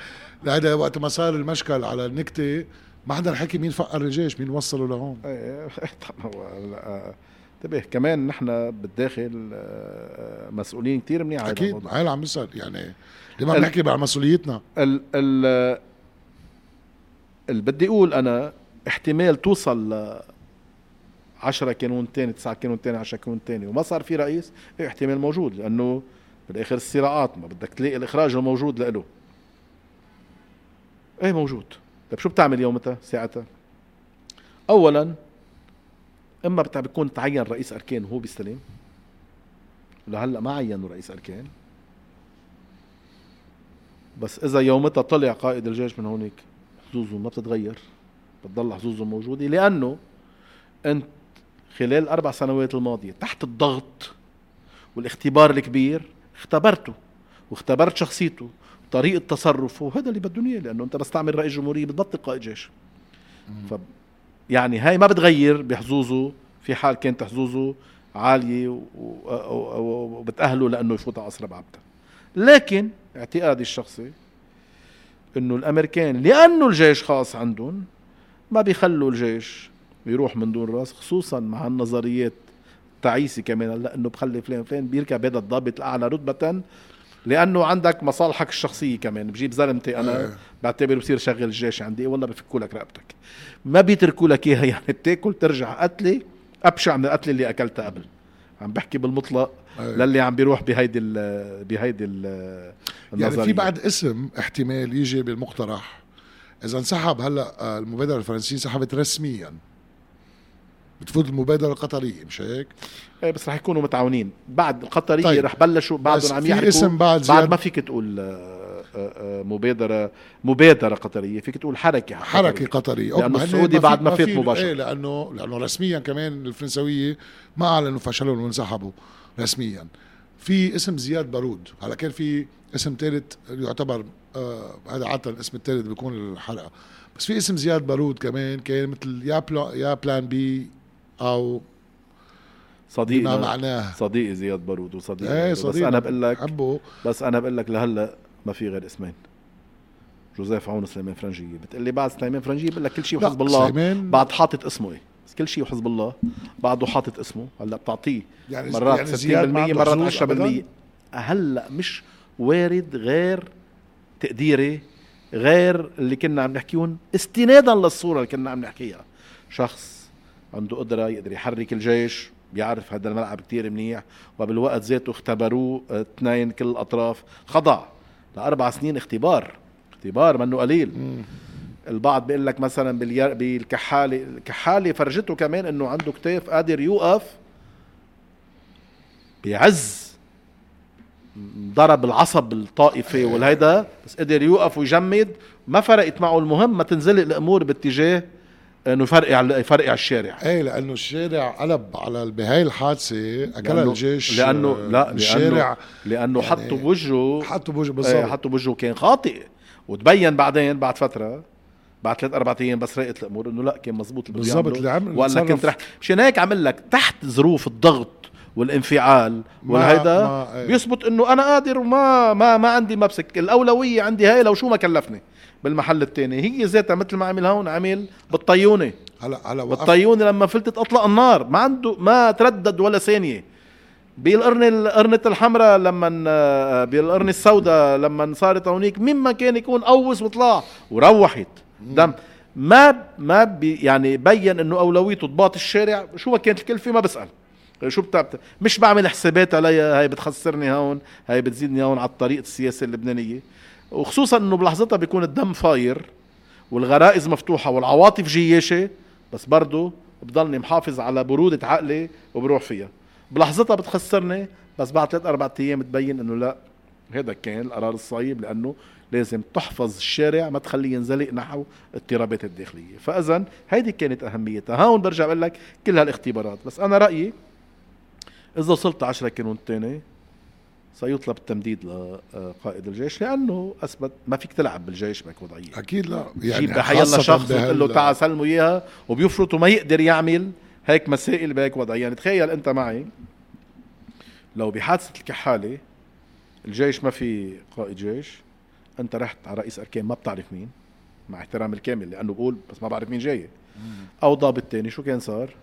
هذا وقت ما صار المشكل على النكتة ما حدا حكي مين فقر الجيش مين وصله لهون. إيه، *laughs* هو هلا انتبه كمان نحن بالداخل آه، مسؤولين كثير منيح على أكيد. هاي اللي عم نسال يعني لما ال- بنحكي على مسؤوليتنا؟ ال ال اللي بدي أقول أنا احتمال توصل 10 كانون تاني 9 كانون تاني 10 كانون تاني. وما صار في رئيس إيه احتمال موجود لأنه بالآخر الصراعات ما بدك تلاقي الإخراج الموجود له إيه موجود. طيب شو بتعمل يومتها ساعتها؟ اولا إما بيكون تعين رئيس أركان وهو بيستلم. لهلأ ما عينوا رئيس أركان. بس إذا يومتها طلع قائد الجيش من هونيك حظوظه ما بتتغير. بتضل حظوظه موجودة. لأنه أنت خلال الاربع سنوات الماضية تحت الضغط والاختبار الكبير اختبرته واختبرت شخصيته وطريقه تصرفه وهذا اللي بدهم إياه لأنه أنت بس تعمل رئيس جمهورية بتبطل قائد جيش ف يعني هاي ما بتغير بحظوظه في حال كانت حظوظه عالية و- و- و- وبتأهله لأنه يفوت على قصر بعبده. لكن اعتقادي الشخصي إنه الأمريكان لأنه الجيش خاص عندهم ما بيخلوا الجيش يروح من دون رأس خصوصا مع النظريات تعيسي كمان هلأ إنه بخلي فلان فلان بيركب هذا الضابط الاعلى رتبة لأنه عندك مصالحك الشخصية كمان بجيب زلمتي أنا إيه. بعتبر بصير شغل الجيش عندي والله بفكوا لك رقبتك. ما بيتركوا لك إياها يعني بتاكل ترجع قتلة أبشع من القتلة اللي أكلتها قبل. عم بحكي بالمطلق إيه. للي عم بيروح بهيدي ال بهيدي ال يعني في بعد اسم احتمال يجي بالمقترح. إذا انسحب هلأ آه، المبادرة الفرنسية انسحبت رسميا. بتفوت المبادرة القطرية مش هيك؟ إيه بس رح يكونوا متعاونين بعد القطرية طيب. رح بلشوا بعدهم عم في يحكوا اسم بعد بعد زياد ما فيك تقول آه، آه، آه، مبادرة مبادرة قطرية فيك تقول حركة حركة قطرية. قطريه لأنه okay، ما هن السعودي في- بعد ما فات مباشرة. إيه لأنه لأنه رسميا كمان الفرنسوية ما أعلنوا فشلهم وانسحبوا رسميا في اسم زياد بارود هلا كان في اسم ثالث يعتبر آه هذا عادة الاسم الثالث بيكون الحلقة بس في اسم زياد بارود كمان كان مثل يا pla- يا plan B أو بما صديقنا معناه. صديقي زياد بارود وصديقي إيه بس أنا بقول لك بس أنا بقول لك لهلأ ما في غير اسمين. جوزيف عون وسليمان فرنجية. بتقول لي بعد سليمان فرنجية بقول لك كل شيء وحزب الله. سليمان- بعد حاطط اسمه إيه؟ بس كل شيء وحزب الله. بعده حاطط اسمه. هلأ بتعطيه يعني مرات يعني 60% زياد ما عنده مرات حظوظ 10% أبداً؟ هلأ مش وارد غير تقديري غير اللي كنا عم نحكيهم استنادا للصورة اللي كنا عم نحكيها. شخص عنده قدرة يقدر يحرك الجيش بيعرف هذا الملعب كتير منيح وبالوقت ذاته اختبروه آه، اثنين كل الأطراف خضع لأربع سنين اختبار اختبار منه قليل. البعض بيقول لك مثلا. بالكحاله الكحاله فرجته كمان إنه عنده كتاف قادر يوقف بعز ضرب العصب الطائفي والهيدا بس قدر يوقف ويجمد ما فرقت معه المهم ما تنزلق الأمور باتجاه إنه يفرقع يفرقع الشارع. إيه لأنه الشارع قلب على بهاي الحادثة اكلها لأنه- الجيش لأنه آه، لا الشارع. لأنه لأنه يعني حطوا بوجهه. حطوا بوجه إيه بالضبط. حطوا بوجهه كان خاطئ. وتبين بعدين بعد فترة بعد ثلاث أربع أيام بس راقت الأمور إنه لا كان مزبوط اللي بالضبط. اللي عمل وقال لك تصرف. كنت رح مشان هيك عمل لك تحت ظروف الضغط والانفعال والهيدا إيه. بيثبت إنه أنا قادر وما ما ما عندي مبسك. الأولوية عندي هاي لو شو ما كلفني. بالمحل الثاني هي ذاتها مثل ما عمل هون عمل بالطيونة. هلا هلا بالطيونة لما فلتت أطلق النار. ما عنده ما تردد ولا ثانية. بالقرنة القرنة الحمراء لما بالقرنة السوداء لما صارت هونيك مما كان يكون قوس وطلع وروحت. دم. ما ما بي يعني بين إنه اولويته ضباط الشارع. شو ما كانت الكلفة ما بسأل. شو بتعمل مش بعمل حسابات عليها هاي بتخسرني هون هاي بتزيدني هون على الطريق السياسي اللبنانية. وخصوصا إنه بلحظتها بيكون الدم فاير والغرائز مفتوحة والعواطف جياشة بس برضه بضلني محافظ على برودة عقلي وبروح فيها. بلحظتها بتخسرني بس بعد ثلاث أربع أيام تبين إنه لا هذا كان القرار الصعيب لأنه لازم تحفظ الشارع ما تخليه ينزلق نحو اضطرابات الداخلية. فإذا هيدي كانت أهميتها. هون برجع بقول لك كل هالاختبارات. بس أنا رأيي إذا وصلت 10 كانون تاني سيطلب التمديد لقائد الجيش لأنه أثبت ما فيك تلعب بالجيش بهيك وضعية. أكيد لا. يعني جيب شخص وتقول له تعال سلمه إياها وبيفرط وما يقدر يعمل هيك مسائل بهيك وضع يعني تخيل أنت معي لو بحادثة الكحالة الجيش ما في قائد جيش أنت رحت على رئيس أركان ما بتعرف مين مع احترام الكامل لأنه بقول بس ما بعرف مين جاي. أو ضابط تاني شو كان صار؟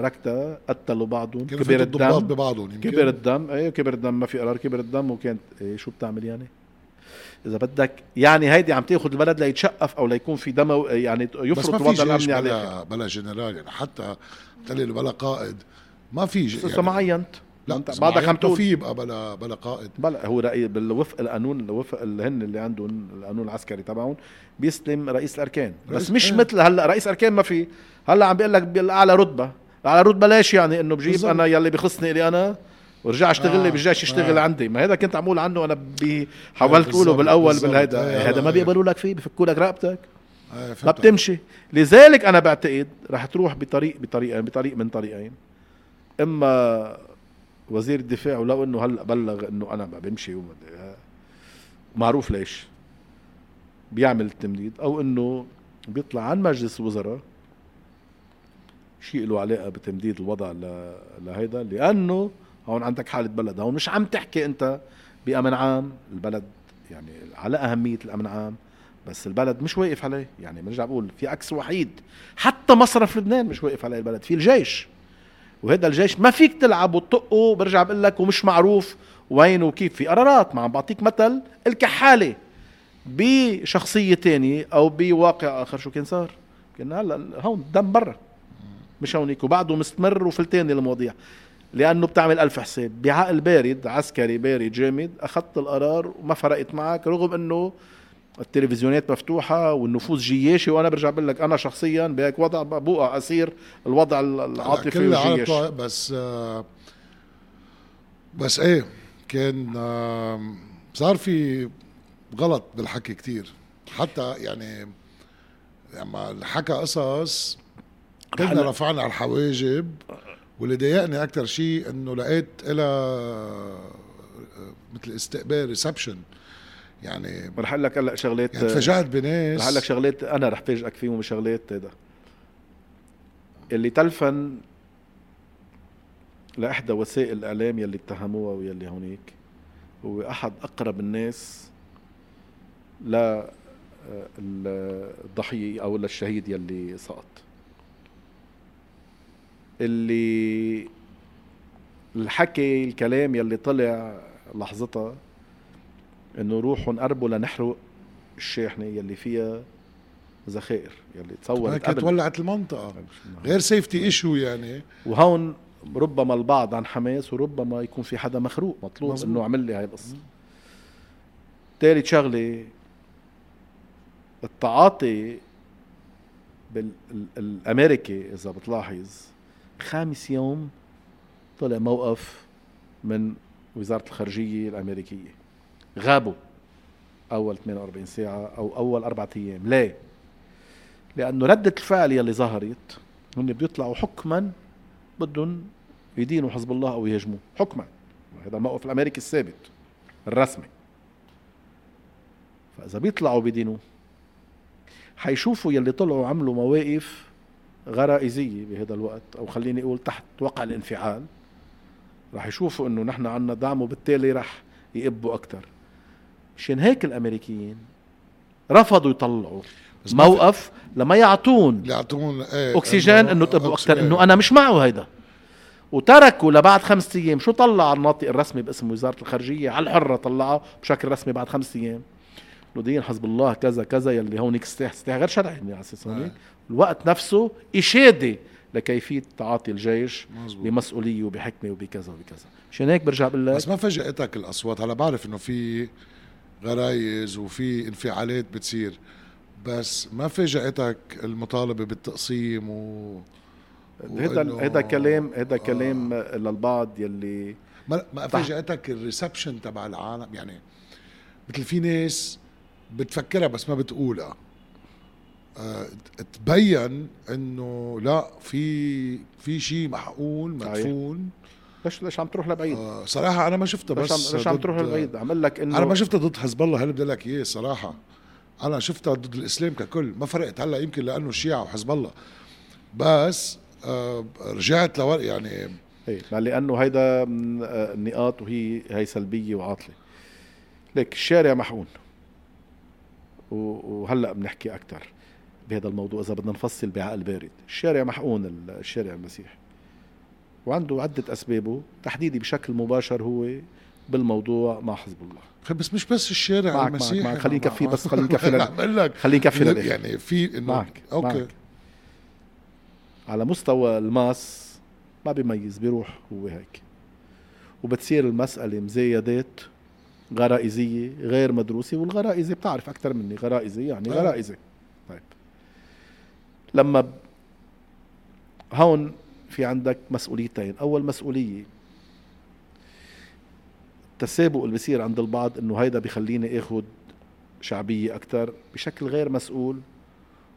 تركتها قتلوا بعضهم. كبر الدم. ببعضهم؟ يمكن. كبر الدم. إيه كبر الدم. ما في قرار كبر الدم. وكانت إيه شو بتعمل يعني؟ إذا بدك يعني هيدي عم تاخذ البلد ليتشقف أو ليكون في دم يعني في الوضع الامني عليه. بلا, بلا جنرال. يعني حتى تقلل بلا قائد. ما في لسه ما عينت لا إذا بعدك عم تقول. في يبقى بلا بلا قائد. بلا هو رأي بالوفق القانون الوفق اللي هن اللي عندهم القانون العسكري تبعهم بيستلم رئيس الأركان. رئيس- بس مش إيه. مثل هلا رئيس أركان ما في. هلا عم بيقول لك بالأعلى رتبة. اعلى رتبه ليش يعني إنه بجيب بالضبط. أنا يلي بخصني لي أنا ورجع اشتغل لي آه. بالجيش يشتغل آه. عندي ما هذا كنت عمول عنه أنا بي حاولت اقوله بالأول. بالهيدا هذا ما إيه. بيقبلوا لك فيه بفكوا لك رقبتك آه ما. بتمشي لذلك أنا بعتقد رح تروح بطريق بطريقه بطريق من طريقين إما وزير الدفاع ولو إنه هلأ بلغ إنه أنا ما بمشي معروف ليش بيعمل التمديد أو إنه بيطلع عن مجلس الوزراء شيء له علاقة بتمديد الوضع لهيدا لأنه هون عندك حالة بلد. هون مش عم تحكي أنت بأمن عام البلد يعني على أهمية الأمن عام بس البلد مش واقف عليه. يعني برجع بقول في عكس وحيد. حتى مصرف لبنان مش واقف عليه البلد في الجيش. وهذا الجيش ما فيك تلعب وتطقه برجع بقول لك ومش معروف وين وكيف. في قرارات ما عم بعطيك مثل الكحالة بشخصية تانية أو بواقع آخر. شو كان صار؟ كان هلا هون دم برا. مش هونيك وبعده مستمر وفلتاني المواضيع. لأنه بتعمل ألف حساب. بعقل بارد عسكري بارد جامد أخذت القرار وما فرقت معك رغم إنه التلفزيونات مفتوحة والنفوذ جياشي وأنا برجع بقول لك أنا شخصيا بهيك وضع بوقع أسير الوضع العاطفي طائق بس آه بس إيه كان آه صار في غلط بالحكي كتير. حتى يعني لما حكى قصص هلا- رفعنا على الحواجب واللي ضايقني أكثر شيء إنه لقيت لها مثل استقبال ريسبشن يعني رح أقول لك هلأ شغلات يعني تفاجأت بناس. رح أقول لك شغلات أنا رح فاجئك فيهم شغلات هذا اللي تلفن لإحدى وسائل الإعلام يلي اتهموها ويلي هونيك هو أحد أقرب الناس ل آه، الضحية أو للشهيد يلي سقط. اللي الحكي الكلام يلي طلع لحظتها إنه روحوا نقربوا لنحرق الشاحنة يلي فيها ذخائر يلي تصورت قبل. ولعت المنطقة. غير سيفتي ايشو يعني. وهون ربما البعض عن حماس وربما يكون في حدا مخروق مطلوب مظبوط. إنه عمل لي هاي القصة. ثالث شغلة التعاطي بالامريكي إذا بتلاحظ خامس يوم طلع موقف من وزارة الخارجية الأمريكية. غابوا أول 48 ساعة أو أول أربعة أيام. ليه؟ لأنه ردة الفعل يلي ظهرت هن بيطلعوا حكما بدهم يدينوا حزب الله أو يهاجموه حكما. هذا الموقف الأمريكي الثابت الرسمي. فإذا بيطلعوا بدينوه حيشوفوا يلي طلعوا عملوا مواقف غرائزية بهذا الوقت أو خليني أقول تحت وقع الانفعال. رح يشوفوا إنه نحن عنا دعم وبالتالي رح يقبوا أكثر مشان هيك الأمريكيين رفضوا يطلعوا موقف لما يعطون يعطون إيه أكسجين إنه تبقوا أكثر. إنه أنا مش معه هيدا. وتركوا لبعد خمسة أيام شو طلع الناطق الرسمي باسم وزارة الخارجية؟ على الحرة طلعه بشكل رسمي بعد خمسة أيام. انه دين حزب الله كذا كذا يلي هونيك غير شرعي يعني على أساس هونيك الوقت نفسه إشادة لكيفية تعاطي الجيش مزبوط. بمسؤولية وبحكمة وبكذا وبكذا. مشان هيك برجع بقول بس ما فاجأتك الأصوات. هلا بعرف إنه في غرايز وفي انفعالات بتصير. بس ما فاجأتك المطالبة بالتقسيم و هذا هذا كلام هذا آه. كلام للبعض يلي ما ما فاجأتك ال reception تبع العالم؟ يعني مثل في ناس بتفكرها بس ما بتقولها. آه تبين إنه لا في في شيء محقول. مدفون. ليش ليش عم تروح لبعيد؟ آه صراحة أنا ما شفتها ليش بس عم ليش عم تروح لبعيد؟ عم لك انه أنا ما شفتها ضد حزب الله هل بدي لك اياه صراحة أنا شفتها ضد الإسلام ككل. ما فرقت هلأ يمكن لأنه الشيعة وحزب الله. بس آه رجعت لور يعني إيه ما لأنه هيدا آه، النقاط وهي هي سلبية وعاطلة. ليك الشارع محقون وهلأ بنحكي أكثر بهذا الموضوع إذا بدنا نفصل بعقل بارد. الشارع محقون ال- الشارع المسيحي وعنده عدة أسبابه. تحديدي بشكل مباشر هو بالموضوع مع حزب الله. بس مش بس الشارع معك- المسيحي معك- معك. خليني مع- بس خليني *laughs* لل- بقول لك. خليني للآخر يعني في انه معك okay. معك. على مستوى ال mass ما بيميز بيروح هو هيك. وبتصير المسألة مزايدات غرائزية غير مدروسة والغرائزة بتعرف أكثر مني. غرائزة يعني آه. غرائزة. طيب. لما ب... هون في عندك مسؤوليتين. أول مسؤولية التسابق اللي بصير عند البعض إنه هيدا بخليني اخذ شعبية أكثر بشكل غير مسؤول.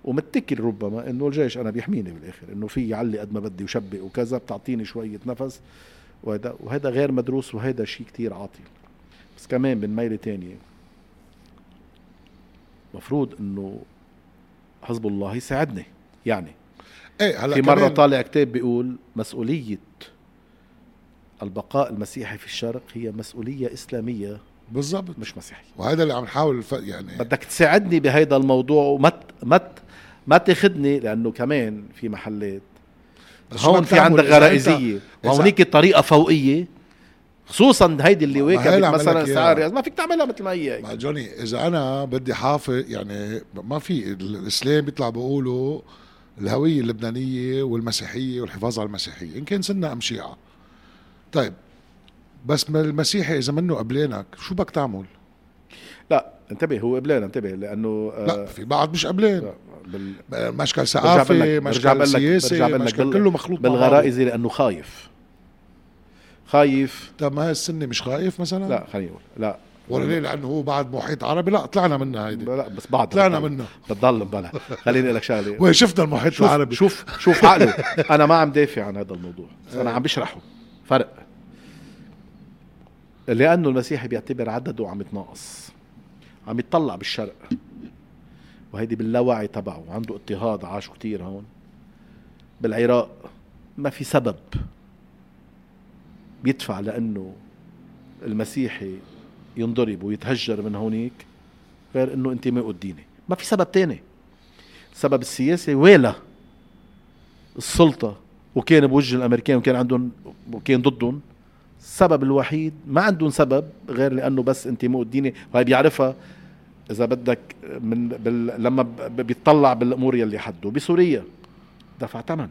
ومتكل ربما إنه الجيش أنا بيحميني بالآخر إنه في يعلي قد ما بدي وشبق وكذا بتعطيني شوية نفس وهذا وهذا غير مدروس وهذا شيء كتير عاطل. بس كمان من ميلة تانية. مفروض إنه حزب الله يساعدني يعني. إيه هلا في كمان- طالع كتاب بيقول مسؤولية البقاء المسيحي في الشرق هي مسؤولية إسلامية بالضبط. مش مسيحية. وهذا اللي عم نحاول الف... يعني. بدك تساعدني بهيدا الموضوع وما ت- ما ت- ما تاخذني لأنه كمان في محلات. هون في عندك إذا- وهونيك طريقة فوقية. خصوصا هيدي اللي عم مثلا. سعر ما فيك تعملها مثل ما هي مع. جوني إذا أنا بدي حافظ يعني ما في الإسلام بيطلع بيقولوا الهوية اللبنانية والمسيحية والحفاظ على المسيحية إن كان سنة أم شيعة طيب بس المسيحي إذا منه قبلينك شو بدك تعمل؟ لا انتبه هو قبلان انتبه لأنه آه، لا في بعض مش قبلين لا، بال مشكل ثقافي مشكل سياسي مشكل كله مخلوط. بالغرائزي لأنه خايف خايف. طب ما هي السنة مش خايف مثلا؟ لا خليني أقول. لا. ولا ليه؟ لأنه هو بعد محيط عربي. لا طلعنا منها هيدي. لا بس بعد طلعنا منها. بتضل بلا. خليني أقول لك شغلة. وين شفنا المحيط شوف العربي؟ شوف شوف عقله أنا ما عم دافع عن هذا الموضوع. بس أنا عم بشرحه. فرق. لأنه المسيحي بيعتبر عدده عم يتناقص. عم يتطلع بالشرق. وهيدي باللاوعي تبعه. عنده اضطهاد عاشوا كتير هون. بالعراق ما في سبب. بيدفع لأنه المسيحي ينضرب ويتهجر من هونيك غير إنه انتمائه الديني ما في سبب تاني. السبب السياسي ويلا السلطة وكان بوجه الأمريكان وكان عندهم وكان ضدهم. السبب الوحيد ما عندهم سبب غير لأنه بس انتماء الديني وهي بيعرفها إذا بدك من بال لما بيطلع بالأمور يلي حده. بسوريا دفع ثمن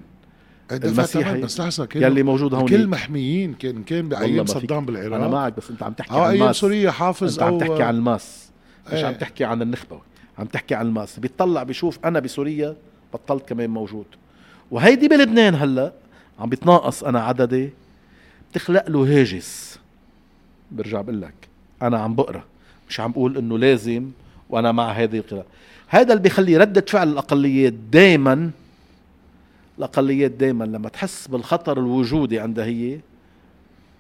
المسيحي بس لحظة كانوا يلي موجود هون كل محميين كان كان بأيام. صدام بالعراق. أنا معك بس أنت عم تحكي آه عن أيام ال mass. سوريا حافظ أنت عم تحكي عن الماس. مش إيه. عم تحكي عن النخبة. عم تحكي عن ال mass. بيطلع بيشوف أنا بسوريا بطلت كمان موجود. وهيدي بلبنان هلأ عم بيتناقص أنا عددي. بتخلق له هاجس. برجع بقول لك أنا عم بقرأ. مش عم بقول إنه لازم وأنا مع هذه القراءة. هذا اللي بيخلي ردة فعل الاقليات دائما الاقليات دائما لما تحس بالخطر الوجودي عندها هي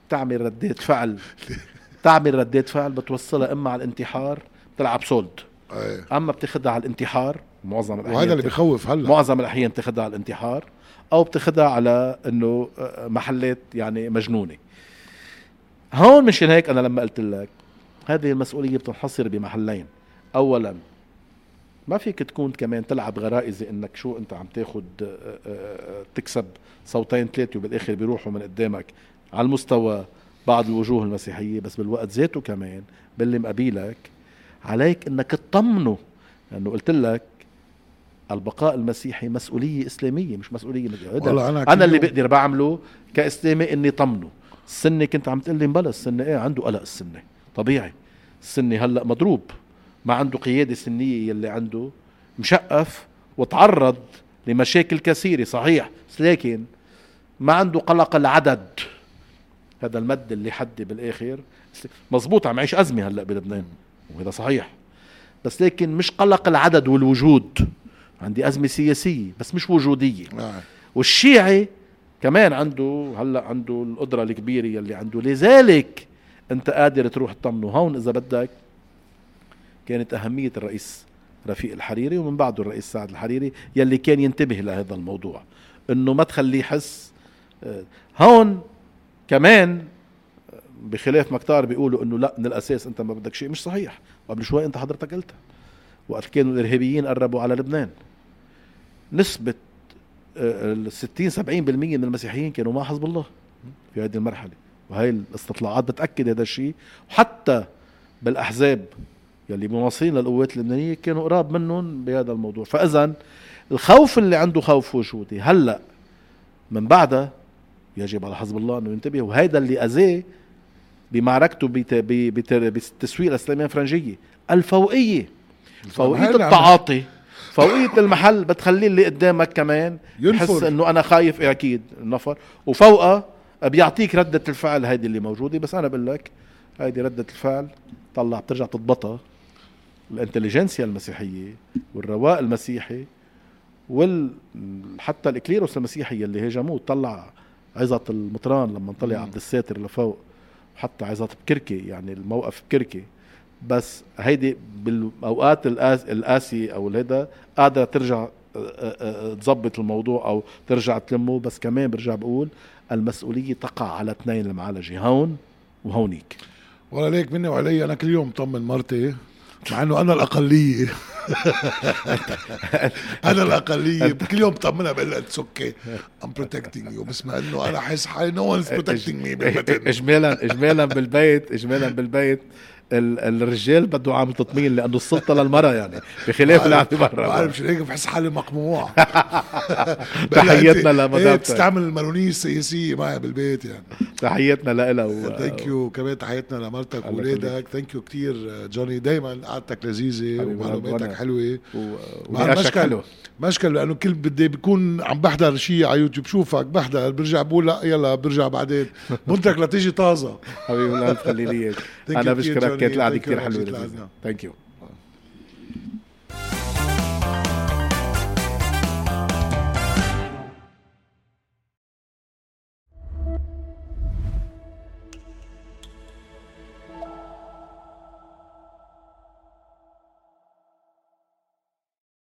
تعمل ردات فعل. *laughs* تعمل ردات فعل بتوصلها إما على الانتحار بتلعب سولد إيه. أما بتاخدها على الانتحار معظم الأحيان وهذا اللي بخوف هلأ. معظم الأحيان بتاخدها على الانتحار أو بتاخدها على إنه آه، محلات يعني مجنونة. هون مشان هيك أنا لما قلت لك هذه المسؤولية بتنحصر بمحلين. اولا ما فيك تكون كمان تلعب غرائزي إنك شو أنت عم تاخد آه، آه، تكسب صوتين ثلاثة وبالآخر بيروحوا من قدامك على المستوى بعض الوجوه المسيحية بس بالوقت ذاته كمان باللي مقابلك عليك إنك تطمنه. لأنه قلت لك البقاء المسيحي مسؤولية إسلامية مش مسؤولية والله أنا أنا, كل اللي بقدر بعمله كإسلامي إني طمنه. السنة كنت عم تقول لي مبلا السنة إيه؟ عنده قلق السنة. طبيعي. السنة هلأ مضروب. ما عنده قيادة سنية يلي عنده مشقف وتعرض لمشاكل كثيرة صحيح لكن ما عنده قلق العدد. هذا المد اللي حدي بالآخر. مزبوط عم يعيش أزمة هلأ بلبنان وهذا صحيح. بس لكن مش قلق العدد والوجود. عندي أزمة سياسية بس مش وجودية. آه. والشيعي كمان عنده هلأ عنده القدرة الكبيرة يلي عنده. لذلك أنت قادر تروح تطمنه. هون إذا بدك كانت أهمية الرئيس رفيق الحريري ومن بعده الرئيس سعد الحريري يلي كان ينتبه لهذا الموضوع إنه ما تخليه يحس آه، هون كمان آه، بخلاف ما كتار بيقولوا إنه لا من الأساس أنت ما بدك شيء مش صحيح وقبل شوي أنت حضرتك قلتها وقت كانوا الإرهابيين قربوا على لبنان نسبة ال 60 70% من المسيحيين كانوا مع حزب الله في هذه المرحلة وهي الاستطلاعات بتأكد هذا الشيء وحتى بالأحزاب يلي مناصرين للقوات اللبنانية كانوا قراب منهم بهذا الموضوع. فاذا الخوف اللي عنده خوف وجودي. هلأ من بعدها يجب على حزب الله إنه ينتبه. وهيدا اللي أذاه بمعركته بالتسويق الإسلامية الفرنجية. الفوقية. فوقية التعاطي. فوقية المحل بتخلي اللي قدامك كمان يحس إنه أنا خايف أكيد النفر وفوقها بيعطيك ردة الفعل هيدي اللي موجودة. بس أنا بقول لك هيدي ردة الفعل طلع بترجع تضبطها. الانتليجنسيا المسيحية والرواء المسيحي وال حتى الإكليروس المسيحي اللي هجموه طلع عظة المطران لما طلع عبد الساتر لفوق وحتى عظة بكركي يعني الموقف بكركي. بس هيدي بالأوقات القاسيه أو الهيدا قادرة ترجع تظبط الموضوع أو ترجع تلمه. بس كمان برجع بقول المسؤولية تقع على اثنين المعالجة هون وهونيك. ولا ليك مني وعلي أنا كل يوم طمن مرتي. مع إنه أنا الأقلية. أنا الأقلية. كل يوم بطمنها بقول لها it's okay I'm protecting you بس مع إنه أنا حاسس حالي no one's protecting me اجمالا اجمالا بالبيت. اجمالا بالبيت؟ الرجال بده عامل تطمين لأنه السلطة للمرأة يعني بخلاف اللي عم برا بعرف شو هيك بحس حالي مقموع. *laughs* تحياتنا لمدام إيه، بتستعمل المارونيه السياسيه معي بالبيت يعني. تحياتنا لها. thank you كمان تحياتنا لمرتك واولادك thank you كثير جوني. دائما قعدتك لذيذة ومعلوماتك حلوة. مع المشكل مشكل لأنه كل بدي بكون عم بحضر شيء على يوتيوب. شوفك بحضر برجع بقول لا يلا برجع بعدين. منتك لتيجي طازة. حبيبي الله يخلي لي أنا بشكرك كانت القعده كثير حلوة thank you